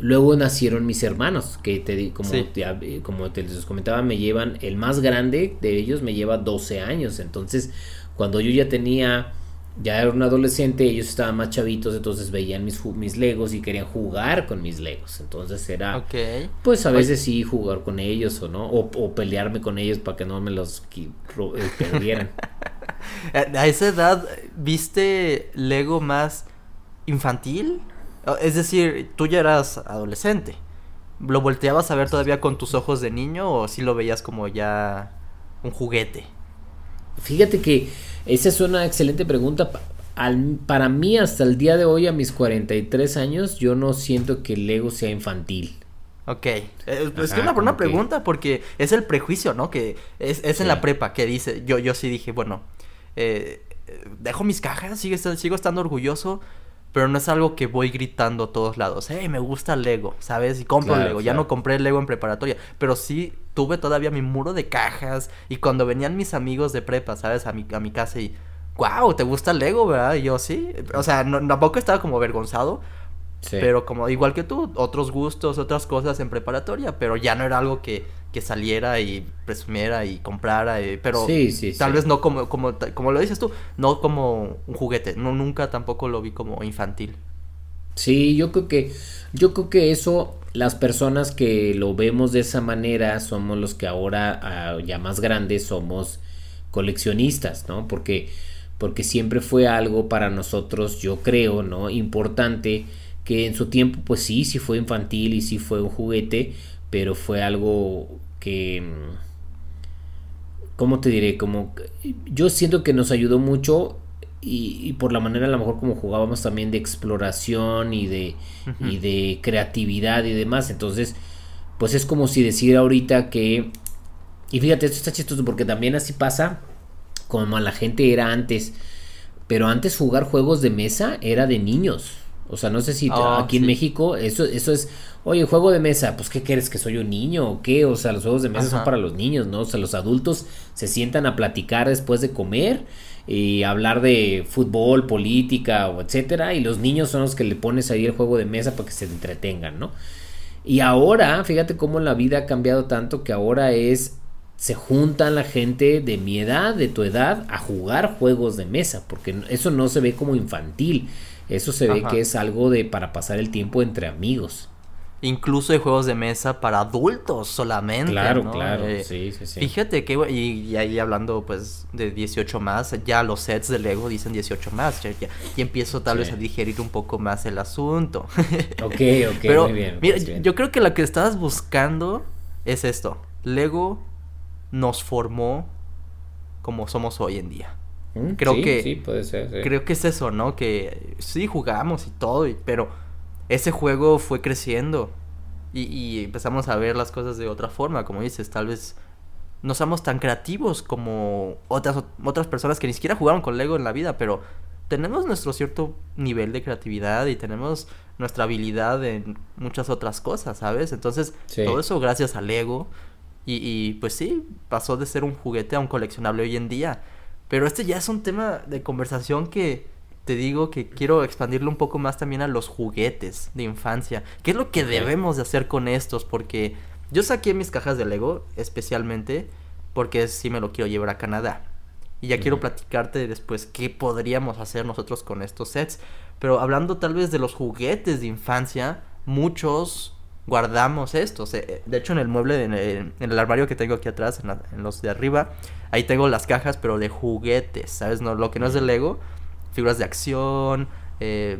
[SPEAKER 2] Luego nacieron mis hermanos, que te, como, te, como te les comentaba, me llevan, el más grande de ellos me lleva 12 años. Entonces, cuando yo ya tenía, ya era un adolescente, ellos estaban más chavitos, entonces veían mis, mis legos y querían jugar con mis legos. Entonces era, pues a veces sí jugar con ellos o no, o, pelearme con ellos para que no me los eh, perdieran.
[SPEAKER 1] a esa edad, ¿viste Lego más infantil? Es decir, tú ya eras adolescente. ¿Lo volteabas a ver todavía con tus ojos de niño o si lo veías como ya un juguete?
[SPEAKER 2] Fíjate que esa es una excelente pregunta. para mí, hasta el día de hoy, a mis 43 años, yo no siento que el Lego sea infantil.
[SPEAKER 1] Ok, eh, es una buena pregunta porque es el prejuicio, ¿no? Que es, en la prepa que dice, yo, yo sí dije, bueno, eh, dejo mis cajas, sigo, sigo estando orgulloso, pero no es algo que voy gritando a todos lados. Hey, me gusta Lego, ¿sabes? Y compro Lego. Ya no compré Lego en preparatoria, pero sí tuve todavía mi muro de cajas. Y cuando venían mis amigos de prepa, ¿sabes? A mi, a mi casa y, wow, ¿te gusta Lego, verdad? Y yo sí. O sea, no, tampoco estaba como avergonzado. Pero como igual que tú, otros gustos, otras cosas en preparatoria, pero ya no era algo que que saliera y presumiera y comprara, eh, pero tal vez no como, como, como lo dices tú, no como un juguete, no, nunca tampoco lo vi como infantil.
[SPEAKER 2] Sí, yo creo que, yo creo que eso, las personas que lo vemos de esa manera somos los que ahora, ah, ya más grandes, somos coleccionistas, ¿no? Porque, porque siempre fue algo para nosotros, yo creo, ¿no? Importante que en su tiempo pues sí, sí fue infantil y sí fue un juguete, pero fue algo que... Mm, ¿Cómo te diré? Como yo siento que nos ayudó mucho y, por la manera a lo mejor como jugábamos también de exploración y de, y de creatividad y demás. Entonces, pues es como si decir ahorita que... Y fíjate, esto está chistoso porque también así pasa como la gente era antes. Pero antes jugar juegos de mesa era de niños. O sea, no sé si ah, aquí en México eso, eso es, oye, juego de mesa, pues ¿qué quieres? ¿Que soy un niño o qué? O sea, los juegos de mesa son para los niños, ¿no? O sea, los adultos se sientan a platicar después de comer y hablar de fútbol, política o etcétera, y los niños son los que le pones ahí el juego de mesa para que se entretengan, ¿no? Y ahora, fíjate cómo la vida ha cambiado tanto que ahora es se juntan la gente de mi edad, de tu edad, a jugar juegos de mesa, porque eso no se ve como infantil, eso se ve que es algo de para pasar el tiempo entre amigos.
[SPEAKER 1] Incluso hay juegos de mesa para adultos solamente.
[SPEAKER 2] Claro, claro, eh, sí, sí, sí.
[SPEAKER 1] Fíjate que, y, ahí hablando pues de 18 más, ya los sets de Lego dicen 18 más, ya, y empiezo tal vez a digerir un poco más el asunto.
[SPEAKER 2] ok, ok, muy bien.
[SPEAKER 1] Mira, yo creo que lo que estabas buscando es esto, Lego nos formó como somos hoy en día.
[SPEAKER 2] Mm, creo que sí, puede ser,
[SPEAKER 1] creo que es eso, ¿no? Que sí jugamos y todo, pero ese juego fue creciendo y, empezamos a ver las cosas de otra forma, como dices, tal vez no somos tan creativos como otras otras personas que ni siquiera jugaron con Lego en la vida, pero tenemos nuestro cierto nivel de creatividad y tenemos nuestra habilidad en muchas otras cosas, ¿sabes? Entonces, todo eso gracias a Lego y, pues sí, pasó de ser un juguete a un coleccionable hoy en día. Pero este ya es un tema de conversación que te digo que quiero expandirlo un poco más también a los juguetes de infancia. ¿Qué es lo que debemos de hacer con estos? Porque yo saqué mis cajas de Lego especialmente porque sí me lo quiero llevar a Canadá. Y ya quiero platicarte después qué podríamos hacer nosotros con estos sets. Pero hablando tal vez de los juguetes de infancia, muchos guardamos esto. de hecho, en el mueble, en el, armario que tengo aquí atrás, en, los de arriba, ahí tengo las cajas, pero de juguetes, ¿sabes? No, lo que no es de Lego, figuras de acción, eh,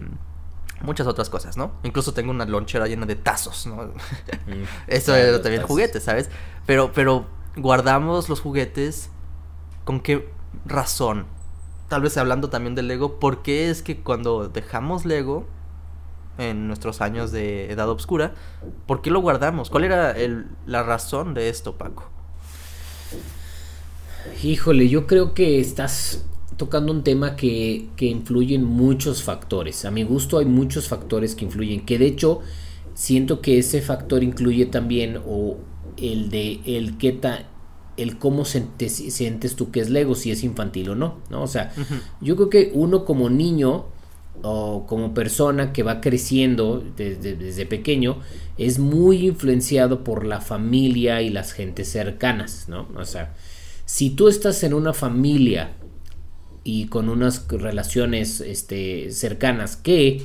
[SPEAKER 1] muchas otras cosas, ¿no? Incluso tengo una lonchera llena de tazos, ¿no? Mm, Eso es también juguetes, ¿sabes? Pero, pero guardamos los juguetes con qué razón. Tal vez hablando también de Lego, ¿por qué es que cuando dejamos Lego en nuestros años de edad oscura, ¿por qué lo guardamos? ¿Cuál era la razón de esto, Paco?
[SPEAKER 2] Híjole, yo creo que estás tocando un tema que, que influye en muchos factores. A mi gusto hay muchos factores que influyen, que de hecho siento que ese factor incluye también o el de el qué el cómo sientes, tú que es Lego, si es infantil o no, ¿no? O sea, yo creo que uno como niño o como persona que va creciendo desde, pequeño es muy influenciado por la familia y las gentes cercanas, ¿no? O sea, si tú estás en una familia y con unas relaciones este, cercanas que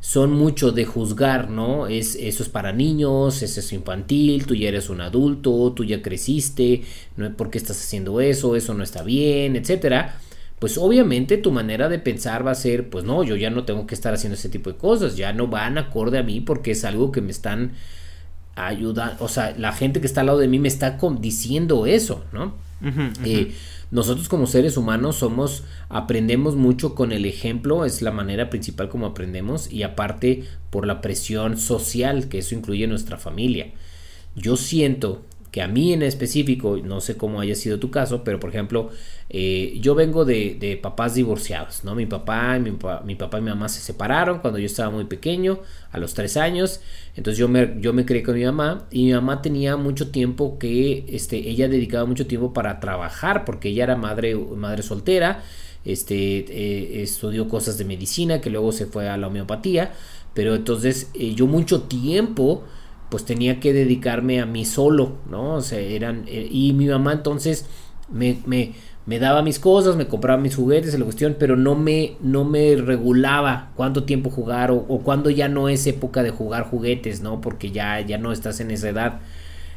[SPEAKER 2] son mucho de juzgar, ¿no? Es, eso es para niños, eso es infantil, tú ya eres un adulto, tú ya creciste, ¿no? ¿por qué estás haciendo eso? Eso no está bien, etcétera pues obviamente tu manera de pensar va a ser, pues no, yo ya no tengo que estar haciendo ese tipo de cosas, ya no van acorde a mí porque es algo que me están ayudando, o sea, la gente que está al lado de mí me está diciendo eso, ¿no? Eh, nosotros como seres humanos somos, aprendemos mucho con el ejemplo, es la manera principal como aprendemos y aparte por la presión social que eso incluye nuestra familia. Yo siento que a mí en específico, no sé cómo haya sido tu caso, pero por ejemplo, eh, yo vengo de, papás divorciados, ¿no? Mi papá, mi, papá y mi mamá se separaron cuando yo estaba muy pequeño, a los tres años, entonces yo me, yo me crié con mi mamá y mi mamá tenía mucho tiempo que, este, ella dedicaba mucho tiempo para trabajar porque ella era madre, madre soltera, este, eh, estudió cosas de medicina que luego se fue a la homeopatía, pero entonces eh, yo mucho tiempo pues tenía que dedicarme a mí solo, ¿no? O sea, eran... Eh, y mi mamá entonces me, me, me, daba mis cosas, me compraba mis juguetes, la cuestión, pero no me, no me regulaba cuánto tiempo jugar o, o cuándo ya no es época de jugar juguetes, ¿no? Porque ya, ya no estás en esa edad.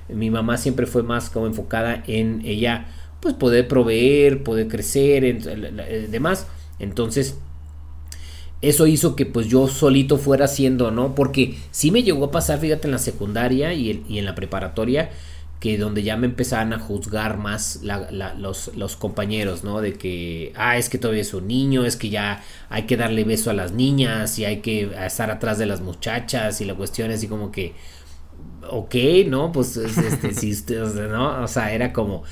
[SPEAKER 2] Mi mamá siempre fue más como enfocada en ella, pues poder proveer, poder crecer, en, demás. Entonces, eso hizo que pues yo solito fuera haciendo, ¿no? Porque sí me llegó a pasar, fíjate, en la secundaria y, y en la preparatoria, que donde ya me empezaban a juzgar más los, los, compañeros, ¿no? De que, ah, es que todavía es un niño, es que ya hay que darle beso a las niñas y hay que estar atrás de las muchachas y la cuestión es así como que, ok, ¿no? Pues, este, sí, ¿no? O sea, era como...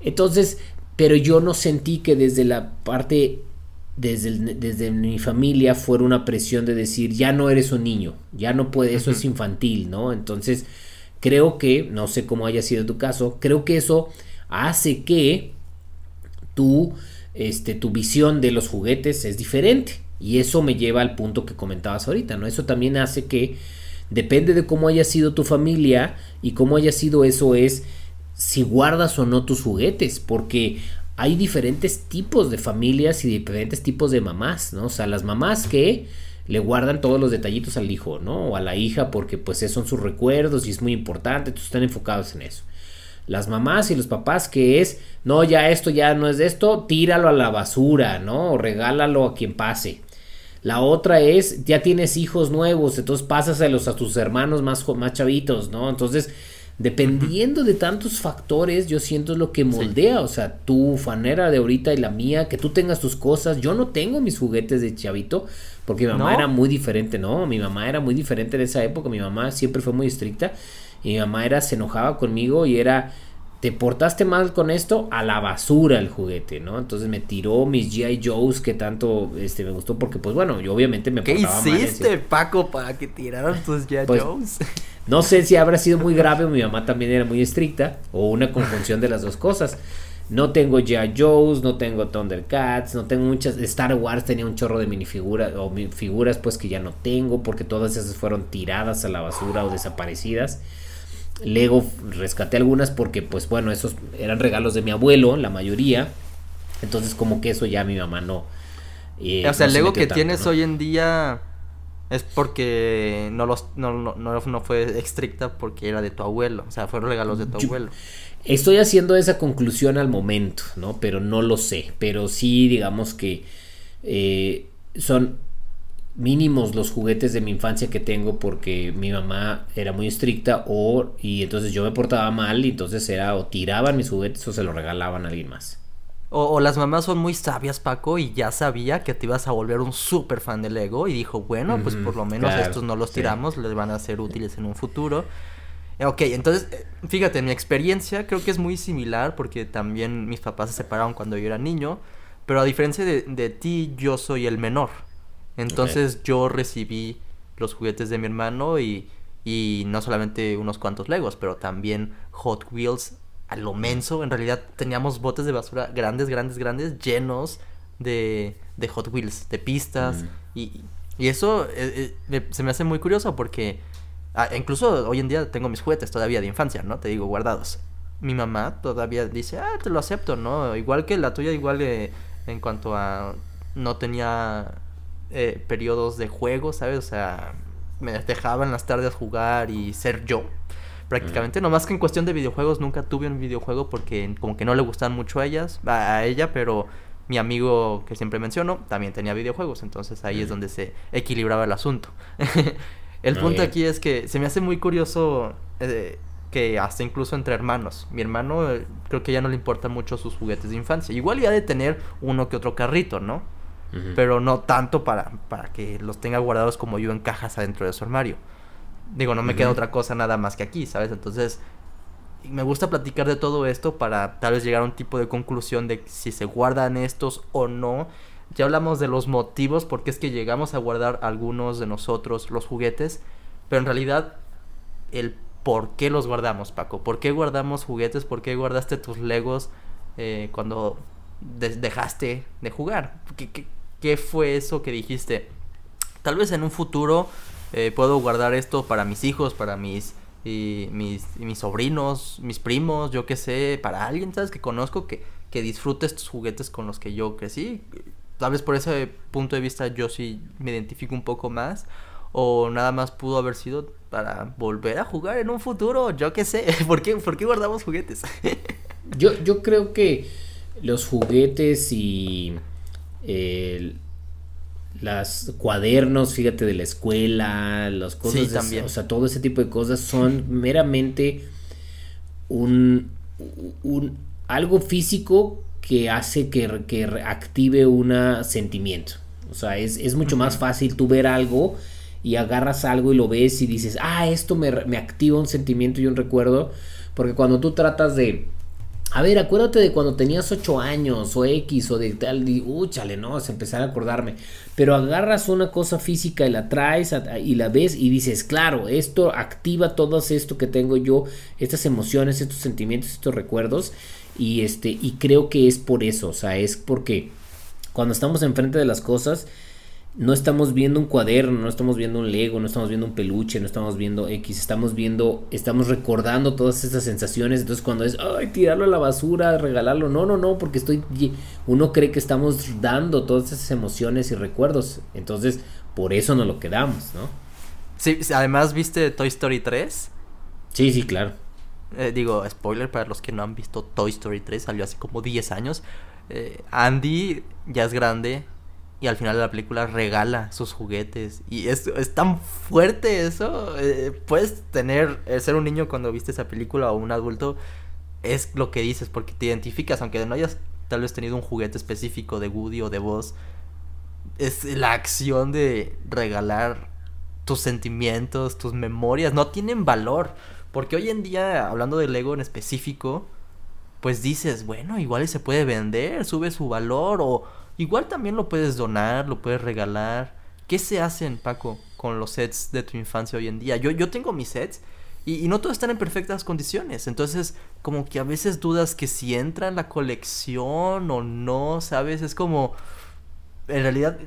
[SPEAKER 2] Entonces, pero yo no sentí que desde la parte desde, desde, mi familia fuera una presión de decir ya no eres un niño, ya no puede, eso es infantil, ¿no? Entonces Creo que, no sé cómo haya sido tu caso, creo que eso hace que tu, este, tu visión de los juguetes es diferente. Y eso me lleva al punto que comentabas ahorita, ¿no? Eso también hace que, depende de cómo haya sido tu familia y cómo haya sido eso es si guardas o no tus juguetes, porque hay diferentes tipos de familias y diferentes tipos de mamás, ¿no? O sea, las mamás que le guardan todos los detallitos al hijo, ¿no? O a la hija porque pues esos son sus recuerdos y es muy importante, entonces están enfocados en eso. Las mamás y los papás que es, no, ya esto ya no es de esto, tíralo a la basura, ¿no? O regálalo a quien pase. La otra es, ya tienes hijos nuevos, entonces pásaselos a tus hermanos más, más chavitos, ¿no? Entonces, dependiendo de tantos factores, yo siento es lo que moldea, o sea, tu fanera de ahorita y la mía, que tú tengas tus cosas, yo no tengo mis juguetes de chavito, porque mi mamá era muy diferente, ¿no? Mi mamá era muy diferente en esa época, mi mamá siempre fue muy estricta y mi mamá era, se enojaba conmigo y era, te portaste mal con esto, a la basura el juguete, ¿no? Entonces me tiró mis G.I. Joes que tanto este, me gustó porque pues bueno, yo obviamente me
[SPEAKER 1] ¿Qué hiciste, Paco, para que tiraran tus G.I. Pues, Joes?
[SPEAKER 2] No sé si habrá sido muy grave, mi mamá también era muy estricta o una conjunción de las dos cosas. No tengo ya Joe's, no tengo Thundercats, no tengo muchas. Star Wars tenía un chorro de minifiguras o figuras pues que ya no tengo porque todas esas fueron tiradas a la basura o desaparecidas. Lego rescaté algunas porque pues bueno, esos eran regalos de mi abuelo, la mayoría. Entonces como que eso ya mi mamá no...
[SPEAKER 1] Eh, o sea, el Lego que tienes hoy en día es porque no los no, no, no, fue estricta porque era de tu abuelo, o sea, fueron regalos de tu abuelo.
[SPEAKER 2] Estoy haciendo esa conclusión al momento, ¿no? Pero no lo sé. Pero sí, digamos que eh, son mínimos los juguetes de mi infancia que tengo porque mi mamá era muy estricta o y entonces yo me portaba mal y entonces era o tiraban mis juguetes o se los regalaban a alguien más.
[SPEAKER 1] O, las mamás son muy sabias, Paco, y ya sabía que te ibas a volver un súper fan de Lego y dijo, bueno, pues por lo menos estos no los tiramos, les van a ser útiles en un futuro. Ok, entonces, eh, fíjate, mi experiencia creo que es muy similar porque también mis papás se separaron cuando yo era niño, pero a diferencia de, de ti, yo soy el menor. Entonces yo recibí los juguetes de mi hermano y, y no solamente unos cuantos Legos, pero también Hot Wheels a lo menso. En realidad teníamos botes de basura grandes, grandes, grandes, llenos de, de Hot Wheels, de pistas. Mm. Y, y, eso eh, eh, se me hace muy curioso porque Ah, incluso hoy en día tengo mis juguetes todavía de infancia, ¿no? Te digo, guardados. Mi mamá todavía dice, ah, te lo acepto, ¿no? Igual que la tuya, igual eh, en cuanto a no tenía eh, periodos de juego, ¿sabes? O sea, me dejaba en las tardes jugar y ser yo. Prácticamente, no más que en cuestión de videojuegos nunca tuve un videojuego porque como que no le gustan mucho a ellas, a ella, pero mi amigo que siempre menciono también tenía videojuegos, entonces ahí es donde se equilibraba el asunto. El punto aquí es que se me hace muy curioso eh, que hasta incluso entre hermanos. Mi hermano eh, creo que ya no le importan mucho sus juguetes de infancia. Igual ya de tener uno que otro carrito, ¿no? Pero no tanto para, para que los tenga guardados como yo en cajas adentro de su armario. Digo, no me queda otra cosa nada más que aquí, ¿sabes? Entonces, me gusta platicar de todo esto para tal vez llegar a un tipo de conclusión de si se guardan estos o no ya hablamos de los motivos porque es que llegamos a guardar algunos de nosotros los juguetes, pero en realidad el por qué los guardamos, Paco. ¿Por qué guardamos juguetes? ¿Por qué guardaste tus legos eh, cuando dejaste de jugar? ¿Qué, ¿Qué, fue eso que dijiste? Tal vez en un futuro eh, puedo guardar esto para mis hijos, para mis, mis, mis sobrinos, mis primos, yo qué sé, para alguien, ¿sabes? Que conozco que, que disfrute estos juguetes con los que yo crecí tal vez por ese punto de vista yo sí me identifico un poco más. O nada más pudo haber sido para volver a jugar en un futuro, yo qué sé. ¿Por qué, por qué guardamos juguetes?
[SPEAKER 2] yo, yo creo que los juguetes y las cuadernos, fíjate, de la escuela, las cosas, también. o sea, todo ese tipo de cosas son meramente un, un algo físico que hace que, que active un sentimiento. O sea, es, es mucho más fácil tú ver algo y agarras algo y lo ves y dices, ah, esto me, me activa un sentimiento y un recuerdo. Porque cuando tú tratas de a ver, acuérdate de cuando tenías 8 años o X o de tal, y, uh, no, es empezar a acordarme. Pero agarras una cosa física y la traes y la ves y dices, claro, esto activa todo esto que tengo yo, estas emociones, estos sentimientos, estos recuerdos. Y este, y creo que es por eso, o sea, es porque cuando estamos enfrente de las cosas, no estamos viendo un cuaderno, no estamos viendo un Lego, no estamos viendo un peluche, no estamos viendo X, estamos viendo, estamos recordando todas esas sensaciones. Entonces, cuando es, ay, tirarlo a la basura, regalarlo, no, no, no, porque estoy, uno cree que estamos dando todas esas emociones y recuerdos. Entonces, por eso nos lo quedamos, ¿no?
[SPEAKER 1] Sí, además, ¿viste Toy Story 3?
[SPEAKER 2] Sí, sí, claro.
[SPEAKER 1] Eh, digo, spoiler para los que no han visto Toy Story 3, salió hace como 10 años. Eh, Andy ya es grande, y al final de la película regala sus juguetes. Y es, es tan fuerte eso. Eh, puedes tener, eh, ser un niño cuando viste esa película o un adulto, es lo que dices, porque te identificas, aunque no hayas tal vez tenido un juguete específico de Woody o de vos Es la acción de regalar tus sentimientos, tus memorias, no tienen valor. Porque hoy en día, hablando del Lego en específico, pues dices, bueno, igual se puede vender, sube su valor o Igual también lo puedes donar, lo puedes regalar. ¿Qué se hacen, Paco, con los sets de tu infancia hoy en día? Yo, yo tengo mis sets y, no todos están en perfectas condiciones. Entonces, como que a veces dudas que si entra en la colección o no, ¿sabes? Es como, en realidad,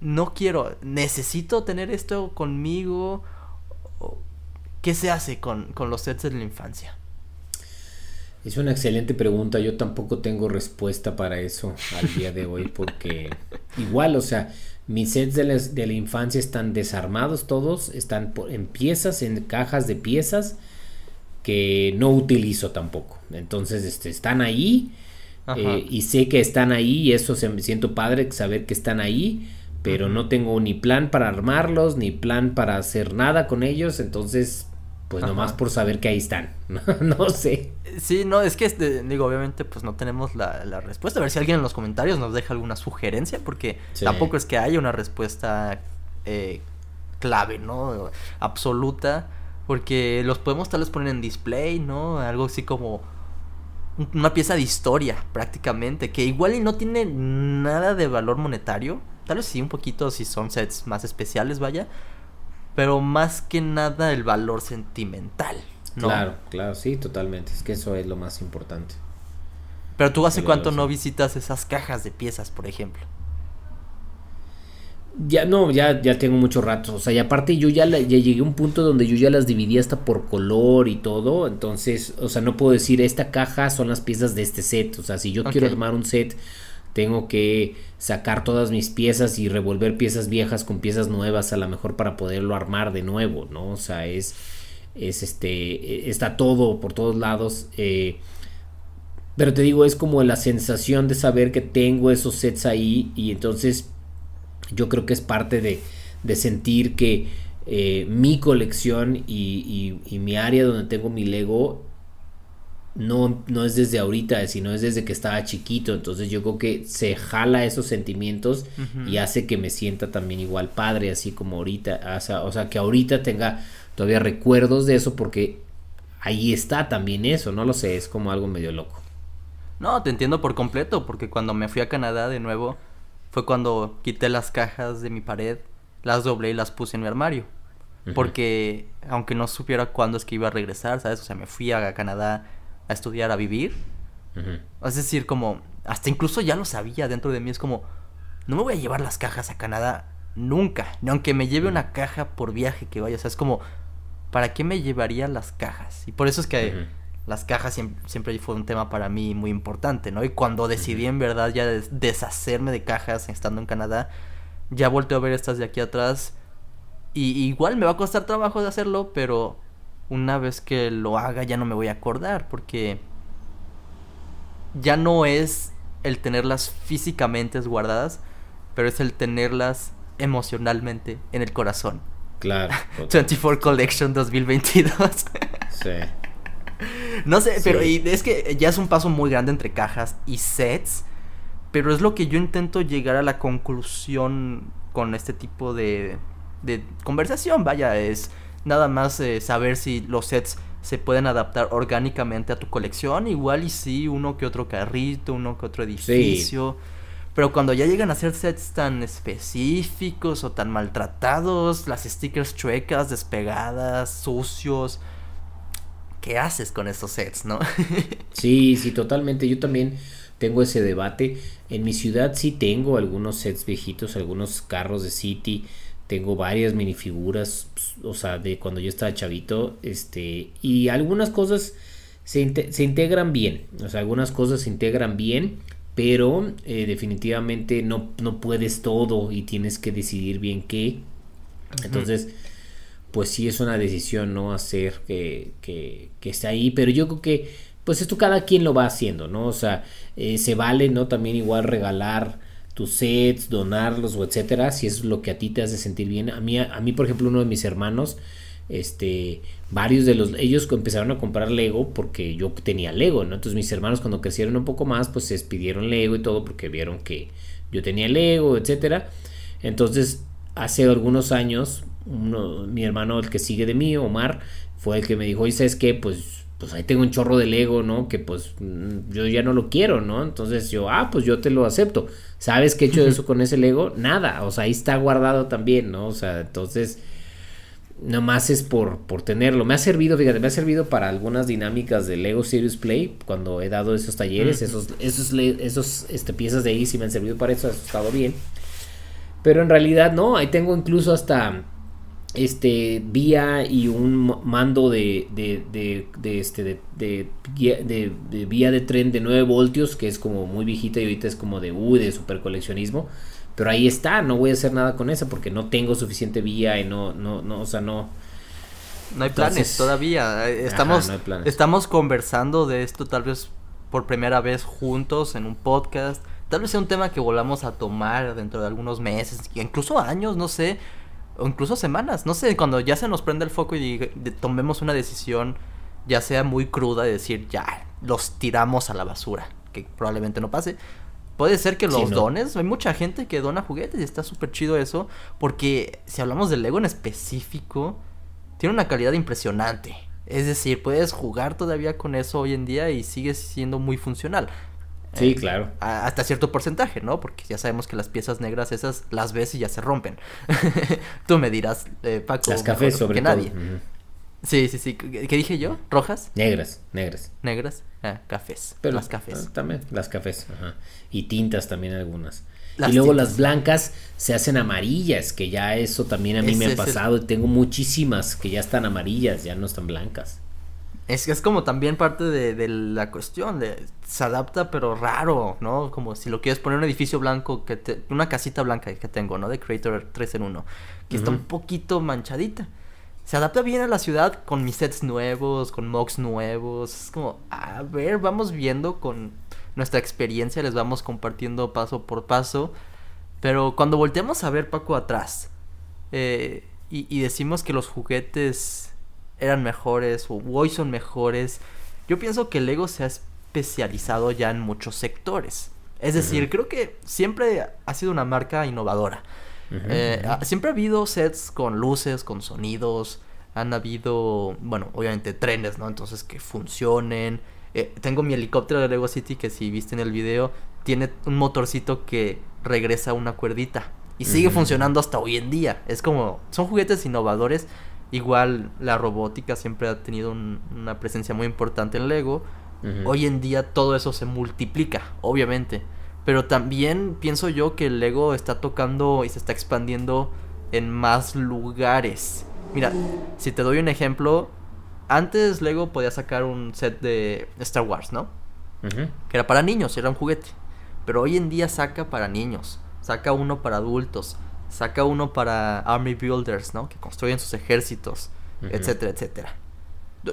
[SPEAKER 1] no quiero, necesito tener esto conmigo. ¿Qué se hace con, con los sets de la infancia?
[SPEAKER 2] Es una excelente pregunta. Yo tampoco tengo respuesta para eso al día de hoy porque igual, o sea, mis sets de, de la infancia están desarmados todos, están en piezas, en cajas de piezas que no utilizo tampoco. Entonces, este, están ahí eh, y sé que están ahí y eso se, me siento padre saber que están ahí, pero no tengo ni plan para armarlos, ni plan para hacer nada con ellos. Entonces, pues nomás por saber que ahí están. no sé.
[SPEAKER 1] Sí, no, es que, este, digo, obviamente, pues no tenemos la, la, respuesta. A ver si alguien en los comentarios nos deja alguna sugerencia, porque tampoco es que haya una respuesta eh, clave, ¿no? Absoluta, porque los podemos tal vez poner en display, ¿no? Algo así como una pieza de historia, prácticamente, que igual y no tiene nada de valor monetario. Tal vez sí, un poquito si son sets más especiales, vaya pero más que nada el valor sentimental.
[SPEAKER 2] Claro, claro, sí, totalmente. Es que eso es lo más importante.
[SPEAKER 1] Pero tú hace cuánto no visitas esas cajas de piezas, por ejemplo.
[SPEAKER 2] Ya no, ya, ya tengo mucho rato. O sea, y aparte yo ya, ya llegué a un punto donde yo ya las dividí hasta por color y todo. Entonces, o sea, no puedo decir esta caja son las piezas de este set. O sea, si yo quiero armar un set, tengo que sacar todas mis piezas y revolver piezas viejas con piezas nuevas a lo mejor para poderlo armar de nuevo, ¿no? O sea, es, es este, está todo por todos lados. Eh, pero te digo, es como la sensación de saber que tengo esos sets ahí y entonces yo creo que es parte de, de sentir que eh, mi colección y, mi área donde tengo mi Lego no, no es desde ahorita, sino es desde que estaba chiquito. Entonces yo creo que se jala esos sentimientos y hace que me sienta también igual padre, así como ahorita. O sea, que ahorita tenga todavía recuerdos de eso porque ahí está también eso, no lo sé, es como algo medio loco.
[SPEAKER 1] No, te entiendo por completo, porque cuando me fui a Canadá de nuevo, fue cuando quité las cajas de mi pared, las doblé y las puse en mi armario. Porque aunque no supiera cuándo es que iba a regresar, ¿sabes? O sea, me fui a Canadá a estudiar, a vivir. Es decir, como, hasta incluso ya lo sabía dentro de mí, es como, no me voy a llevar las cajas a Canadá nunca, ni aunque me lleve una caja por viaje que vaya, o sea, es como, ¿para qué me llevaría las cajas? Y por eso es que las cajas siempre, fue un tema para mí muy importante, ¿no? Y cuando decidí en verdad ya deshacerme de cajas estando en Canadá, ya volteo a ver estas de aquí atrás. Y igual me va a costar trabajo de hacerlo, pero una vez que lo haga ya no me voy a acordar porque ya no es el tenerlas físicamente guardadas, pero es el tenerlas emocionalmente en el corazón.
[SPEAKER 2] Claro.
[SPEAKER 1] 24 Collection 2022. sí. No sé, pero es que ya es un paso muy grande entre cajas y sets. Pero es lo que yo intento llegar a la conclusión con este tipo de, de conversación. Vaya, es nada más eh, saber si los sets se pueden adaptar orgánicamente a tu colección. Igual y sí, uno que otro carrito, uno que otro edificio. Pero cuando ya llegan a ser sets tan específicos o tan maltratados, las stickers chuecas, despegadas, sucios, ¿qué haces con esos sets, no?
[SPEAKER 2] sí, sí, totalmente. Yo también tengo ese debate. En mi ciudad sí tengo algunos sets viejitos, algunos carros de City tengo varias minifiguras, pues, o sea, de cuando yo estaba chavito, este, y algunas cosas se, se integran bien, o sea, algunas cosas se integran bien, pero eh, definitivamente no, no puedes todo y tienes que decidir bien qué. Entonces, pues sí es una decisión no hacer que, que, que esté ahí, pero yo creo que, pues esto cada quien lo va haciendo, ¿no? O sea, eh, se vale, ¿no? También igual regalar tus sets, donarlos o etcétera, si es lo que a ti te hace sentir bien. A mí, a mí por ejemplo, uno de mis hermanos, este, varios de los, ellos empezaron a comprar Lego porque yo tenía Lego, ¿no? Entonces mis hermanos cuando crecieron un poco más, pues se despidieron Lego y todo porque vieron que yo tenía Lego, etcétera. Entonces, hace algunos años, uno, mi hermano, el que sigue de mí, Omar, fue el que me dijo, ¿y sabes qué? Pues pues ahí tengo un chorro de Lego, ¿no? Que pues mm, yo ya no lo quiero, ¿no? Entonces yo, ah, pues yo te lo acepto. ¿Sabes qué he hecho eso con ese Lego? Nada, o sea, ahí está guardado también, ¿no? O sea, entonces, nomás es por, por tenerlo. Me ha servido, fíjate, me ha servido para algunas dinámicas de Lego Serious Play, cuando he dado esos talleres, esos, esos, esos este, piezas de ahí sí me han servido para eso, ha estado bien. Pero en realidad no, ahí tengo incluso hasta este vía y un mando de, de, de, de este de, de, vía de tren de 9 voltios que es como muy viejita y ahorita es como de uh, de super coleccionismo pero ahí está no voy a hacer nada con esa porque no tengo suficiente vía y no no no o sea no.
[SPEAKER 1] No hay planes todavía. estamos estamos conversando de esto tal vez por primera vez juntos en un podcast. Tal vez sea un tema que volvamos a tomar dentro de algunos meses incluso años no sé o incluso semanas, no sé, cuando ya se nos prende el foco y tomemos una decisión, ya sea muy cruda, de decir, ya, los tiramos a la basura, que probablemente no pase. Puede ser que los dones, hay mucha gente que dona juguetes y está súper chido eso, porque si hablamos del Lego en específico, tiene una calidad impresionante. Es decir, puedes jugar todavía con eso hoy en día y sigue siendo muy funcional.
[SPEAKER 2] Sí, eh, claro.
[SPEAKER 1] hasta cierto porcentaje, ¿no? Porque ya sabemos que las piezas negras esas las ves y ya se rompen. Tú me dirás, eh, Paco.
[SPEAKER 2] Las cafés sobre
[SPEAKER 1] que nadie. Sí, sí, sí. ¿Qué dije yo? ¿Rojas?
[SPEAKER 2] Negras, negras.
[SPEAKER 1] Negras. Ah, cafés. Pero las cafés.
[SPEAKER 2] Ah, también, las cafés. Ajá. Y tintas también algunas. y luego las blancas se hacen amarillas, que ya eso también a mí me ha pasado. Tengo muchísimas que ya están amarillas, ya no están blancas.
[SPEAKER 1] Es que es como también parte de, la cuestión, de, se adapta pero raro, ¿no? Como si lo quieres poner un edificio blanco, que te, una casita blanca que tengo, ¿no? De Creator 3 en 1, que está un poquito manchadita. Se adapta bien a la ciudad con mis sets nuevos, con mocks nuevos. Es como, a ver, vamos viendo con nuestra experiencia, les vamos compartiendo paso por paso. Pero cuando volteamos a ver Paco atrás eh, y decimos que los juguetes eran mejores o hoy son mejores. Yo pienso que Lego se ha especializado ya en muchos sectores. Es decir, creo que siempre ha sido una marca innovadora. Eh, siempre ha habido sets con luces, con sonidos. Han habido, bueno, obviamente trenes, ¿no? Entonces que funcionen. Eh, tengo mi helicóptero de Lego City que si viste en el video tiene un motorcito que regresa una cuerdita. Y sigue funcionando hasta hoy en día. Es como, son juguetes innovadores Igual la robótica siempre ha tenido una presencia muy importante en Lego. Hoy en día todo eso se multiplica, obviamente. Pero también pienso yo que el Lego está tocando y se está expandiendo en más lugares. Mira, si te doy un ejemplo, antes Lego podía sacar un set de Star Wars, ¿no? Que era para niños, era un juguete. Pero hoy en día saca para niños, saca uno para adultos, saca uno para Army Builders, ¿no? Que construyen sus ejércitos, etcétera, etcétera.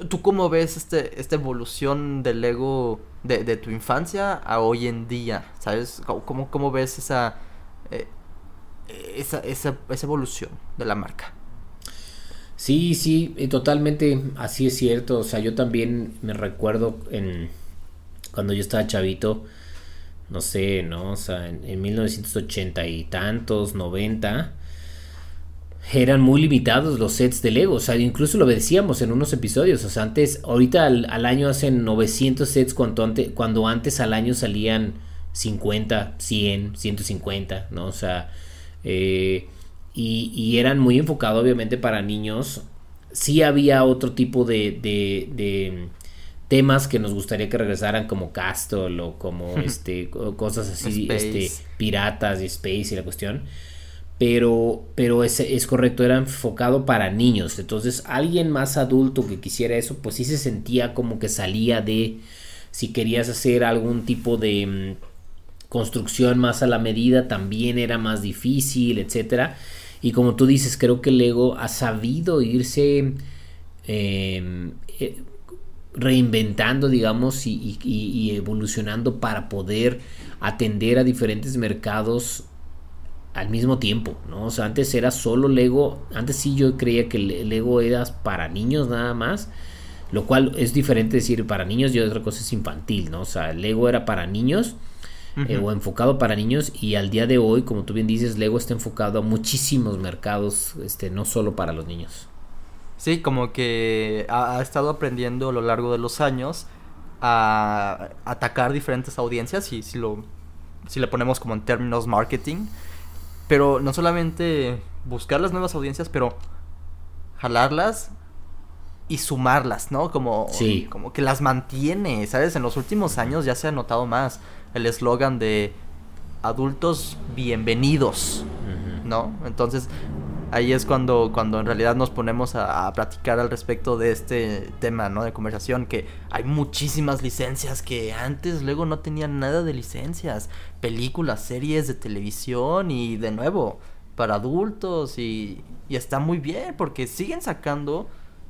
[SPEAKER 1] ¿Tú cómo ves este, esta evolución del Lego de, tu infancia a hoy en día? ¿Sabes? ¿Cómo, cómo ves esa... Eh, esa, esa, esa evolución de la marca.
[SPEAKER 2] Sí, sí, totalmente, así es cierto. O sea, yo también me recuerdo en cuando yo estaba chavito, no sé, ¿no? O sea, en, en 1980 y tantos, 90, eran muy limitados los sets de Lego. O sea, incluso lo decíamos en unos episodios. O sea, antes, ahorita al, año hacen 900 sets cuando antes, cuando antes al año salían 50, 100, 150, ¿no? O sea, eh, y, eran muy enfocados obviamente para niños. Sí había otro tipo de, de, temas que nos gustaría que regresaran como Castle o como este cosas así, este, piratas y Space y la cuestión. Pero, pero es, es correcto, era enfocado para niños. Entonces, alguien más adulto que quisiera eso, pues sí se sentía como que salía de si querías hacer algún tipo de mm, construcción más a la medida, también era más difícil, etcétera. Y como tú dices, creo que Lego ha sabido irse em, eh, reinventando, digamos, y, evolucionando para poder atender a diferentes mercados al mismo tiempo, ¿no? O sea, antes era solo Lego, antes sí yo creía que Lego era para niños nada más, lo cual es diferente decir para niños y otra cosa es infantil, ¿no? O sea, Lego era para niños eh, o enfocado para niños y al día de hoy, como tú bien dices, Lego está enfocado a muchísimos mercados, este, no solo para los niños.
[SPEAKER 1] Sí, como que ha, estado aprendiendo a lo largo de los años a atacar diferentes audiencias y si lo si le ponemos como en términos marketing, pero no solamente buscar las nuevas audiencias, pero jalarlas y sumarlas, ¿no? Como, como que las mantiene, ¿sabes? En los últimos años ya se ha notado más el eslogan de adultos bienvenidos, ¿no? Entonces ahí es cuando, cuando en realidad nos ponemos a, platicar al respecto de este tema, ¿no? De conversación, que hay muchísimas licencias que antes luego no tenían nada de licencias, películas, series de televisión y de nuevo para adultos y, y está muy bien porque siguen sacando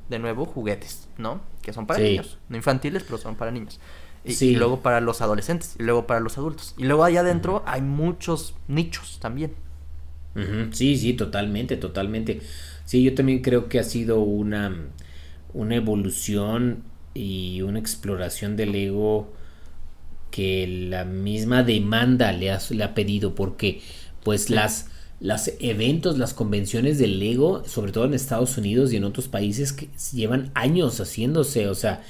[SPEAKER 1] de nuevo juguetes, ¿no? Que son para niños, no infantiles, pero son para niños. Y, luego para los adolescentes, y luego para los adultos. Y luego allá adentro hay muchos nichos también.
[SPEAKER 2] Sí, sí, totalmente, totalmente. Sí, yo también creo que ha sido una, una evolución y una exploración del ego que la misma demanda le ha, le ha pedido, porque pues las, las eventos, las convenciones del Lego, sobre todo en Estados Unidos y en otros países, que llevan años haciéndose, o sea,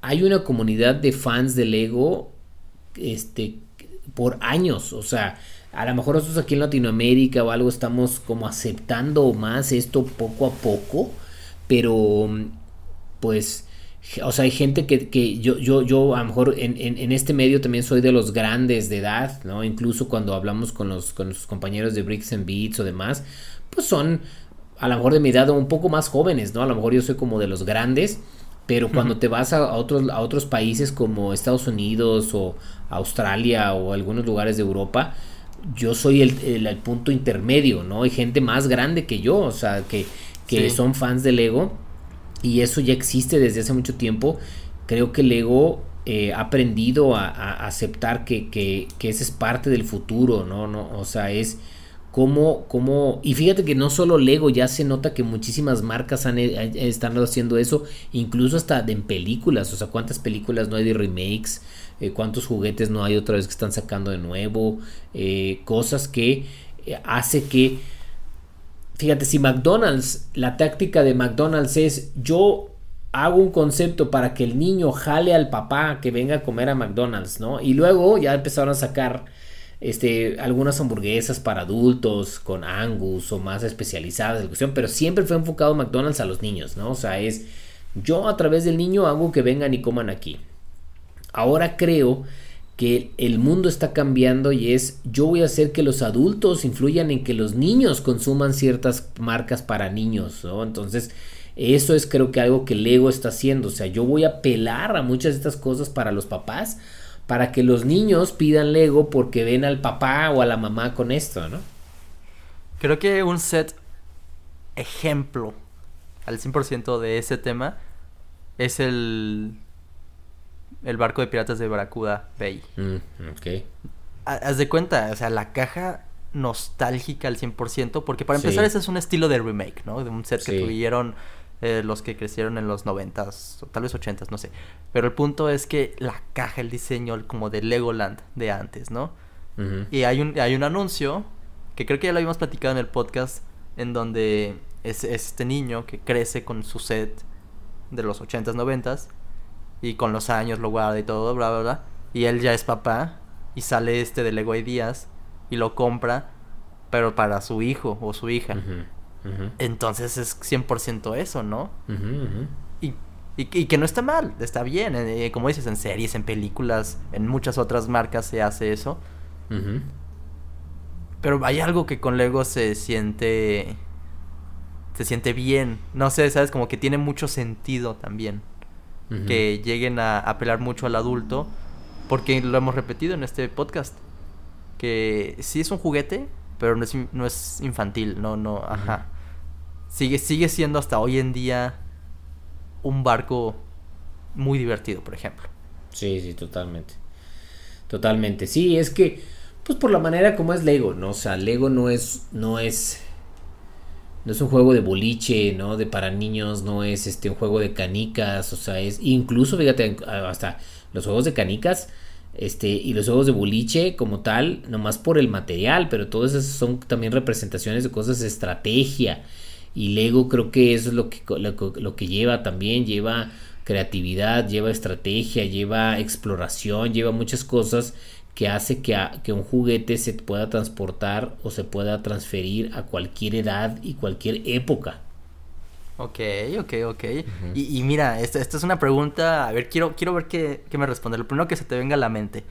[SPEAKER 2] hay una comunidad de fans de Lego este, por años. O sea, a lo mejor nosotros aquí en Latinoamérica o algo estamos como aceptando más esto poco a poco. Pero, pues, o sea, hay gente que, yo, yo, yo a lo mejor en, este medio también soy de los grandes de edad, ¿no? Incluso cuando hablamos con los, con los compañeros de Bricks and Beats o demás, pues son a lo mejor de mi edad o un poco más jóvenes, ¿no? A lo mejor yo soy como de los grandes pero cuando te vas a, otros, a otros países como Estados Unidos o Australia o algunos lugares de Europa, yo soy el, el, punto intermedio, ¿no? Hay gente más grande que yo, o sea, que, que son fans de Lego y eso ya existe desde hace mucho tiempo. Creo que Lego eh, ha aprendido a, a aceptar que, que, que, ese es parte del futuro, ¿no? no o sea, es cómo, cómo, y fíjate que no solo Lego, ya se nota que muchísimas marcas han, eh, están haciendo eso, incluso hasta en películas, o sea, cuántas películas no hay de remakes, eh, cuántos juguetes no hay otra vez que están sacando de nuevo, eh, cosas que hace que, fíjate, si McDonald's, la táctica de McDonald's es yo hago un concepto para que el niño jale al papá que venga a comer a McDonald's, ¿no? Y luego ya empezaron a sacar este, algunas hamburguesas para adultos con Angus o más especializadas, pero siempre fue enfocado McDonald's a los niños, ¿no? O sea, es yo a través del niño hago que vengan y coman aquí. Ahora creo que el mundo está cambiando y es yo voy a hacer que los adultos influyan en que los niños consuman ciertas marcas para niños, ¿no? Entonces, eso es creo que algo que Lego está haciendo, o sea, yo voy a pelar a muchas de estas cosas para los papás para que los niños pidan Lego porque ven al papá o a la mamá con esto, ¿no?
[SPEAKER 1] Creo que un set ejemplo al 100% de ese tema es el el barco de piratas de Barracuda Bay. Mm, ok. Haz de cuenta, o sea, la caja nostálgica al 100%, porque para empezar ese es un estilo de remake, ¿no? De un set que tuvieron eh, los que crecieron en los 90s, o tal vez 80s, no sé. Pero el punto es que la caja, el diseño como de Legoland de antes, ¿no? Y hay un, hay un anuncio, que creo que ya lo habíamos platicado en el podcast, en donde es, este niño que crece con su set de los 80s, 90s, y con los años lo guarda y todo, bla, bla, bla. Y él ya es papá, y sale este de Lego Ideas, y lo compra, pero para su hijo o su hija. Entonces es 100% eso, ¿no? Y, y, que no está mal, está bien. Eh, como dices, en series, en películas, en muchas otras marcas se hace eso. Pero hay algo que con Lego se siente. Se siente bien. No sé, ¿sabes? Como que tiene mucho sentido también. Que lleguen a apelar mucho al adulto. Porque lo hemos repetido en este podcast que sí es un juguete, pero no es, no es infantil, no, no, ajá. Sigue, sigue siendo hasta hoy en día un barco muy divertido, por ejemplo.
[SPEAKER 2] Sí, sí, totalmente. Totalmente. Sí, es que, pues por la manera como es Lego, ¿no? O sea, Lego no es, no es, no es un juego de boliche, ¿no? De para niños, no es este un juego de canicas, o sea, es, incluso, fíjate, hasta los juegos de canicas, este, y los juegos de boliche como tal, nomás por el material, pero todos esos son también representaciones de cosas de estrategia. Y Lego creo que eso es lo que, lo, que lleva también, lleva creatividad, lleva estrategia, lleva exploración, lleva muchas cosas que hace que, que, un juguete se pueda transportar o se pueda transferir a cualquier edad y cualquier época.
[SPEAKER 1] Ok, ok, ok. y, mira, esta, esta, es una pregunta, a ver, quiero, quiero ver qué, qué me responde. Lo primero que se te venga a la mente.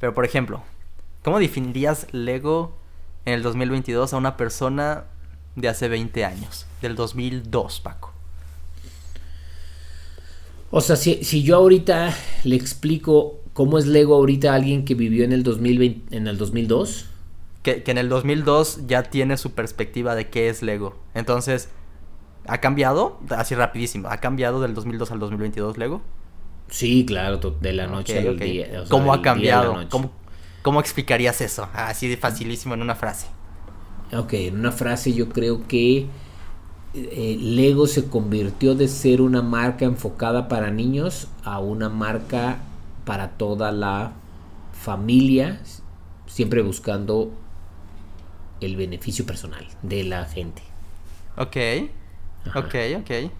[SPEAKER 1] Pero, por ejemplo, ¿cómo definirías Lego en el 2022 a una persona de hace 20 años? Del 2002, Paco.
[SPEAKER 2] O sea, si, si yo ahorita le explico cómo es Lego ahorita a alguien que vivió en el, 2020, en el 2002.
[SPEAKER 1] Que, que en el 2002 ya tiene su perspectiva de qué es Lego. Entonces ¿Ha cambiado? Así rapidísimo. ¿Ha cambiado del 2002 al 2022 Lego?
[SPEAKER 2] Sí, claro, de la noche al día.
[SPEAKER 1] ¿Cómo ha cambiado? ¿Cómo, explicarías eso? Así de facilísimo en una frase.
[SPEAKER 2] Ok, en una frase yo creo que eh, Lego se convirtió de ser una marca enfocada para niños a una marca para toda la familia, siempre buscando el beneficio personal de la gente.
[SPEAKER 1] Ok. Ok, ok.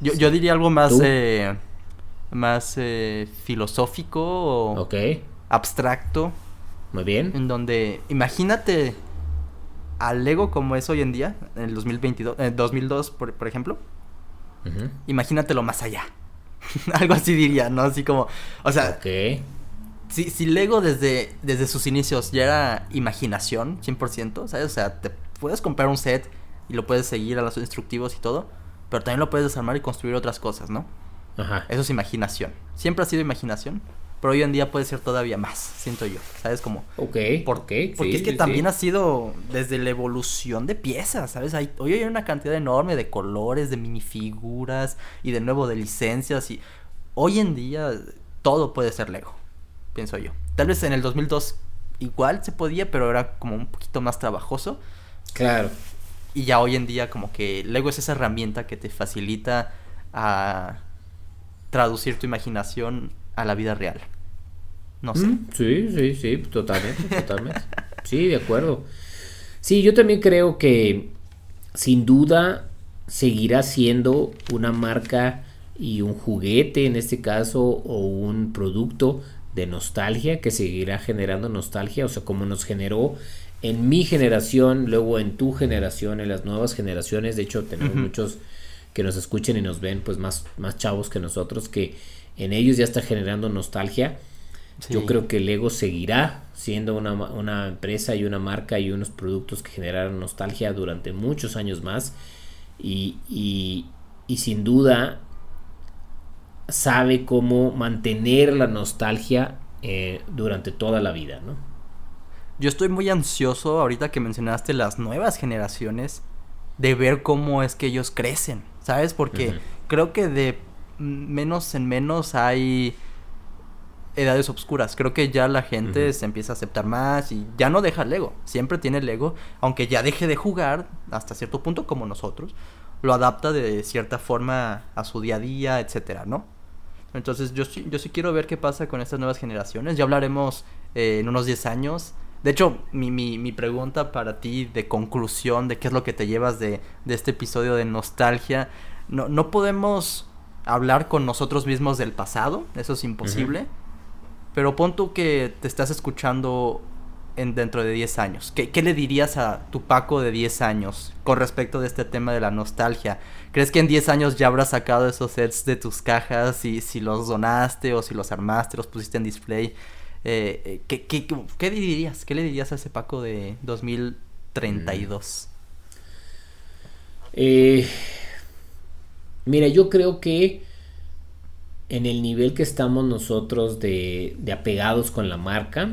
[SPEAKER 1] Yo, yo diría algo más, eh, más eh, filosófico o abstracto.
[SPEAKER 2] Muy bien.
[SPEAKER 1] En donde, imagínate al Lego como es hoy en día, en el 2022, eh, 2002, por, por ejemplo. Imagínatelo más allá. algo así diría, ¿no? Así como, o sea... Si, si Lego desde, desde sus inicios ya era imaginación, 100%, ¿sabes? O sea, te puedes comprar un set y lo puedes seguir a los instructivos y todo, pero también lo puedes desarmar y construir otras cosas, ¿no? Ajá. Eso es imaginación. Siempre ha sido imaginación, pero hoy en día puede ser todavía más, siento yo. ¿Sabes cómo?
[SPEAKER 2] Ok.
[SPEAKER 1] ¿Por qué? Porque es que también ha sido desde la evolución de piezas, ¿sabes? Hay, hoy hay una cantidad enorme de colores, de minifiguras y de nuevo de licencias y hoy en día todo puede ser Lego, pienso yo. Tal vez en el 2002 igual se podía, pero era como un poquito más trabajoso.
[SPEAKER 2] Claro.
[SPEAKER 1] Y ya hoy en día como que Lego es esa herramienta que te facilita a traducir tu imaginación a la vida real. No sé. Mm,
[SPEAKER 2] sí, sí, sí, totalmente, totalmente. Sí, de acuerdo. Sí, yo también creo que sin duda seguirá siendo una marca y un juguete en este caso o un producto de nostalgia que seguirá generando nostalgia, o sea, como nos generó en mi generación, luego en tu generación, en las nuevas generaciones. De hecho, tenemos muchos que nos escuchen y nos ven, pues más, más chavos que nosotros, que en ellos ya está generando nostalgia. Yo creo que Lego seguirá siendo una, empresa y una marca y unos productos que generaron nostalgia durante muchos años más. Y, y sin duda sabe cómo mantener la nostalgia eh, durante toda la vida, ¿no?
[SPEAKER 1] Yo estoy muy ansioso ahorita que mencionaste las nuevas generaciones de ver cómo es que ellos crecen, ¿sabes? Porque creo que de menos en menos hay edades obscuras. Creo que ya la gente se empieza a aceptar más y ya no deja el Lego. Siempre tiene el Lego, aunque ya deje de jugar hasta cierto punto como nosotros. Lo adapta de cierta forma a su día a día, etcétera, ¿no? Entonces yo sí, yo sí quiero ver qué pasa con estas nuevas generaciones. Ya hablaremos eh, en unos 10 años. De hecho, mi, mi, mi, pregunta para ti de conclusión, de qué es lo que te llevas de, de este episodio de nostalgia, no, no podemos hablar con nosotros mismos del pasado, eso es imposible. Pero pon tú que te estás escuchando en dentro de 10 años. ¿Qué, ¿Qué, le dirías a tu Paco de 10 años con respecto de este tema de la nostalgia? ¿Crees que en 10 años ya habrás sacado esos sets de tus cajas y si los donaste o si los armaste, los pusiste en display? Eh, ¿qué, qué, qué, dirías? ¿Qué le dirías a ese Paco de 2032?
[SPEAKER 2] Eh, mira, yo creo que en el nivel que estamos nosotros de, de apegados con la marca,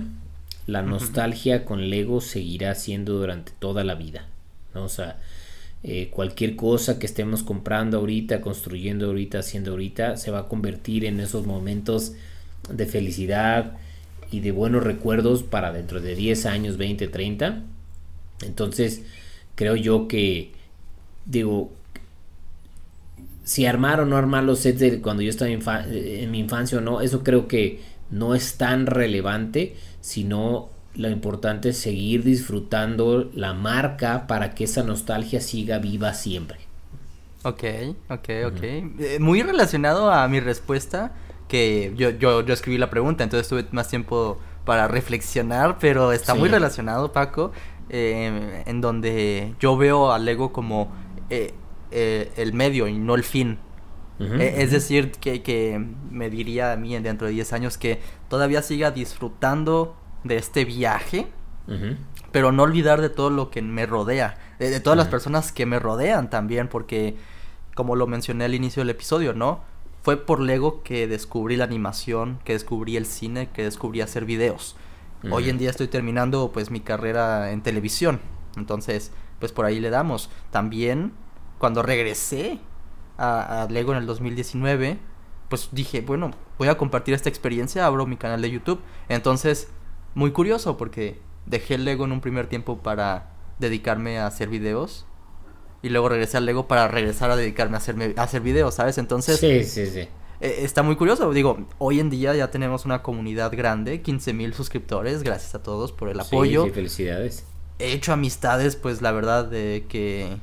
[SPEAKER 2] la nostalgia con Lego seguirá siendo durante toda la vida. ¿no? O sea, eh, cualquier cosa que estemos comprando ahorita, construyendo ahorita, haciendo ahorita, se va a convertir en esos momentos de felicidad y de buenos recuerdos para dentro de 10 años, 20, 30. Entonces, creo yo que, digo, si armar o no armar los sets de cuando yo estaba en, mi infancia o no, eso creo que no es tan relevante, sino lo importante es seguir disfrutando la marca para que esa nostalgia siga viva siempre.
[SPEAKER 1] Ok, ok, ok. Eh, muy relacionado a mi respuesta, que yo, yo, yo, escribí la pregunta, entonces tuve más tiempo para reflexionar, pero está muy relacionado, Paco, eh, en donde yo veo al ego como... Eh, eh, el medio y no el fin. Eh, es decir, que, que, me diría a mí dentro de 10 años que todavía siga disfrutando de este viaje, pero no olvidar de todo lo que me rodea, de, todas las personas que me rodean también, porque como lo mencioné al inicio del episodio, ¿no? Fue por Lego que descubrí la animación, que descubrí el cine, que descubrí hacer videos. Hoy en día estoy terminando pues mi carrera en televisión, entonces pues por ahí le damos. También cuando regresé a, Lego en el 2019, pues dije, bueno, voy a compartir esta experiencia, abro mi canal de YouTube. Entonces, muy curioso porque dejé el Lego en un primer tiempo para dedicarme a hacer videos. Y luego regresé al Lego para regresar a dedicarme a, hacerme, a hacer videos, ¿sabes? Entonces...
[SPEAKER 2] Sí, sí, sí.
[SPEAKER 1] Eh, está muy curioso. Digo, hoy en día ya tenemos una comunidad grande, 15 mil suscriptores. Gracias a todos por el apoyo.
[SPEAKER 2] Sí, felicidades.
[SPEAKER 1] He hecho amistades, pues la verdad, de que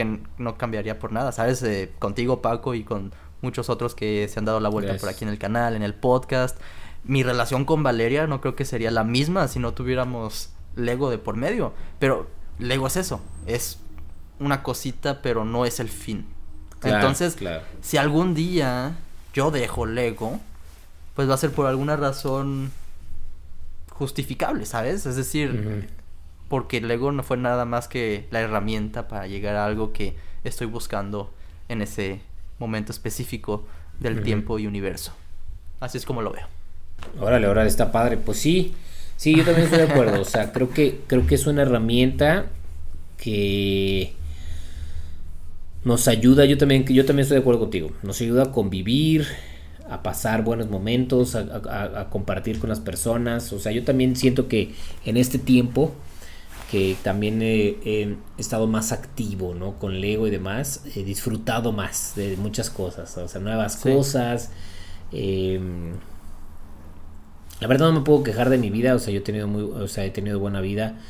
[SPEAKER 1] que no cambiaría por nada, ¿sabes? Eh, contigo, Paco, y con muchos otros que se han dado la vuelta por aquí en el canal, en el podcast. Mi relación con Valeria no creo que sería la misma si no tuviéramos Lego de por medio. Pero Lego es eso, es una cosita, pero no es el fin. Entonces, si algún día yo dejo Lego, pues va a ser por alguna razón justificable, ¿sabes? Es decir, porque Lego no fue nada más que la herramienta para llegar a algo que estoy buscando en ese momento específico del tiempo y universo. Así es como lo veo.
[SPEAKER 2] Órale, órale, está padre. Pues sí, sí, yo también estoy de acuerdo. O sea, creo que, creo que es una herramienta que nos ayuda, yo también, yo también estoy de acuerdo contigo, nos ayuda a convivir, a pasar buenos momentos, a compartir con las personas. O sea, yo también siento que en este tiempo que también he, estado más activo, ¿no? Con Lego y demás, he disfrutado más de muchas cosas, o sea, nuevas cosas. Em, la verdad no me puedo quejar de mi vida, o sea, yo he tenido muy, o sea, he tenido buena vida,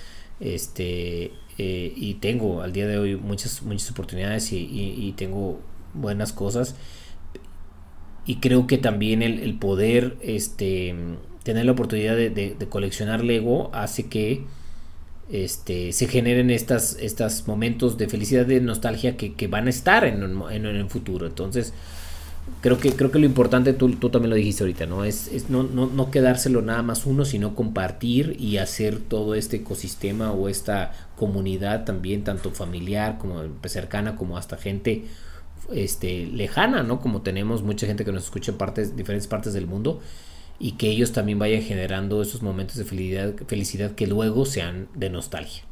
[SPEAKER 2] este, eh, y tengo al día de hoy muchas, muchas oportunidades y, tengo buenas cosas. Y creo que también el, poder, este, tener la oportunidad de coleccionar Lego hace que este, se generen estas, estos momentos de felicidad, de nostalgia que, van a estar en, en, el futuro. Entonces, creo que, creo que lo importante, tú, tú también lo dijiste ahorita, ¿no? Es, es no, no, no, quedárselo nada más uno, sino compartir y hacer todo este ecosistema o esta comunidad también, tanto familiar como cercana, como hasta gente este, lejana, ¿no? Como tenemos mucha gente que nos escucha en partes, diferentes partes del mundo y que ellos también vayan generando esos momentos de felicidad, felicidad que luego sean de nostalgia.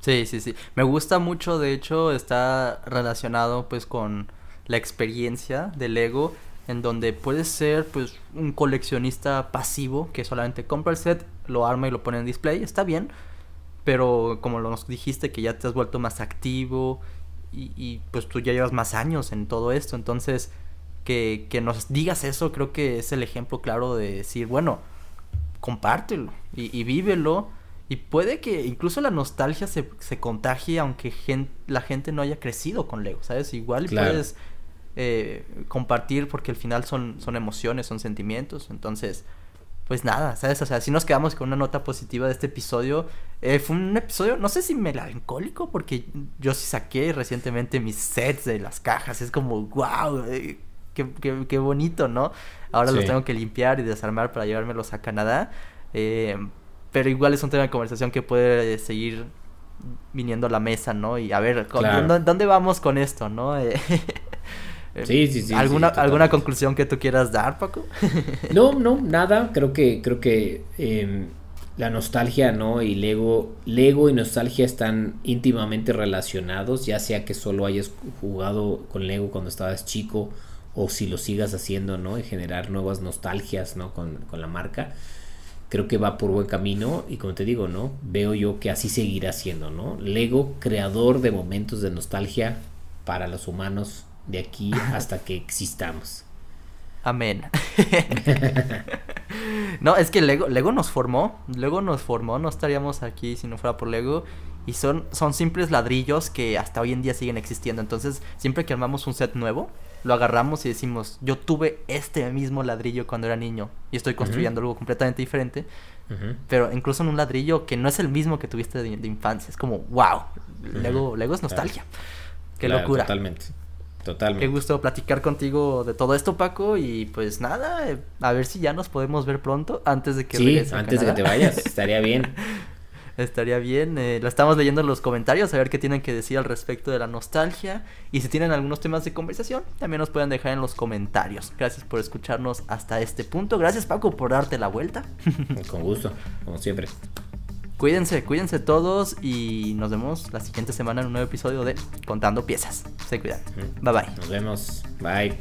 [SPEAKER 1] Sí, sí, sí. Me gusta mucho, de hecho, está relacionado pues con la experiencia del ego. en donde puedes ser pues un coleccionista pasivo que solamente compra el set, lo arma y lo pone en display, está bien, pero como nos dijiste que ya te has vuelto más activo y, y pues tú ya llevas más años en todo esto, entonces que, que nos digas eso creo que es el ejemplo claro de decir, bueno, compártelo y, y vívelo. Y puede que incluso la nostalgia se, se contagie aunque la gente no haya crecido con Lego, ¿sabes? Igual puedes eh, compartir porque al final son, son emociones, son sentimientos. Entonces, pues nada, ¿sabes? O sea, si nos quedamos con una nota positiva de este episodio. Eh, fue un episodio, no sé si melancólico, porque yo sí saqué recientemente mis sets de las cajas. Es como, wow, eh, qué, bonito, ¿no? Ahora los tengo que limpiar y desarmar para llevármelos a Canadá. Eh, pero igual es un tema de conversación que puede seguir viniendo a la mesa, ¿no? Y a ver, ¿dónde, vamos con esto, no?
[SPEAKER 2] Eh, sí, sí, sí.
[SPEAKER 1] ¿Alguna, ¿Alguna conclusión que tú quieras dar, Paco?
[SPEAKER 2] no, no, nada. Creo que, creo que em, la nostalgia, ¿no? Y Lego, Lego y nostalgia están íntimamente relacionados, ya sea que solo hayas jugado con Lego cuando estabas chico o si lo sigas haciendo, ¿no? Y generar nuevas nostalgias, ¿no? Con, con la marca. Creo que va por buen camino y como te digo, ¿no? Veo yo que así seguirá siendo, ¿no? Lego, creador de momentos de nostalgia para los humanos de aquí hasta que existamos.
[SPEAKER 1] Amén. no, es que Lego, Lego nos formó, Lego nos formó, no estaríamos aquí si no fuera por Lego. Y son, son simples ladrillos que hasta hoy en día siguen existiendo. Entonces, siempre que armamos un set nuevo, lo agarramos y decimos, yo tuve este mismo ladrillo cuando era niño y estoy construyendo algo completamente diferente. Pero incluso en un ladrillo que no es el mismo que tuviste de, infancia. Es como, wow, Lego, Lego es nostalgia. Qué locura.
[SPEAKER 2] Totalmente. Totalmente.
[SPEAKER 1] Qué gusto platicar contigo de todo esto, Paco. Y pues nada, eh, a ver si ya nos podemos ver pronto antes de que
[SPEAKER 2] sí, antes de que te vayas. Estaría bien.
[SPEAKER 1] Estaría bien. Eh, lo estamos leyendo en los comentarios, a ver qué tienen que decir al respecto de la nostalgia. Y si tienen algunos temas de conversación, también nos pueden dejar en los comentarios. Gracias por escucharnos hasta este punto. Gracias, Paco, por darte la vuelta.
[SPEAKER 2] Con gusto, como siempre.
[SPEAKER 1] Cuídense, cuídense todos y nos vemos la siguiente semana en un nuevo episodio de Contando Piezas. Se cuidan. Bye bye.
[SPEAKER 2] Nos vemos. Bye.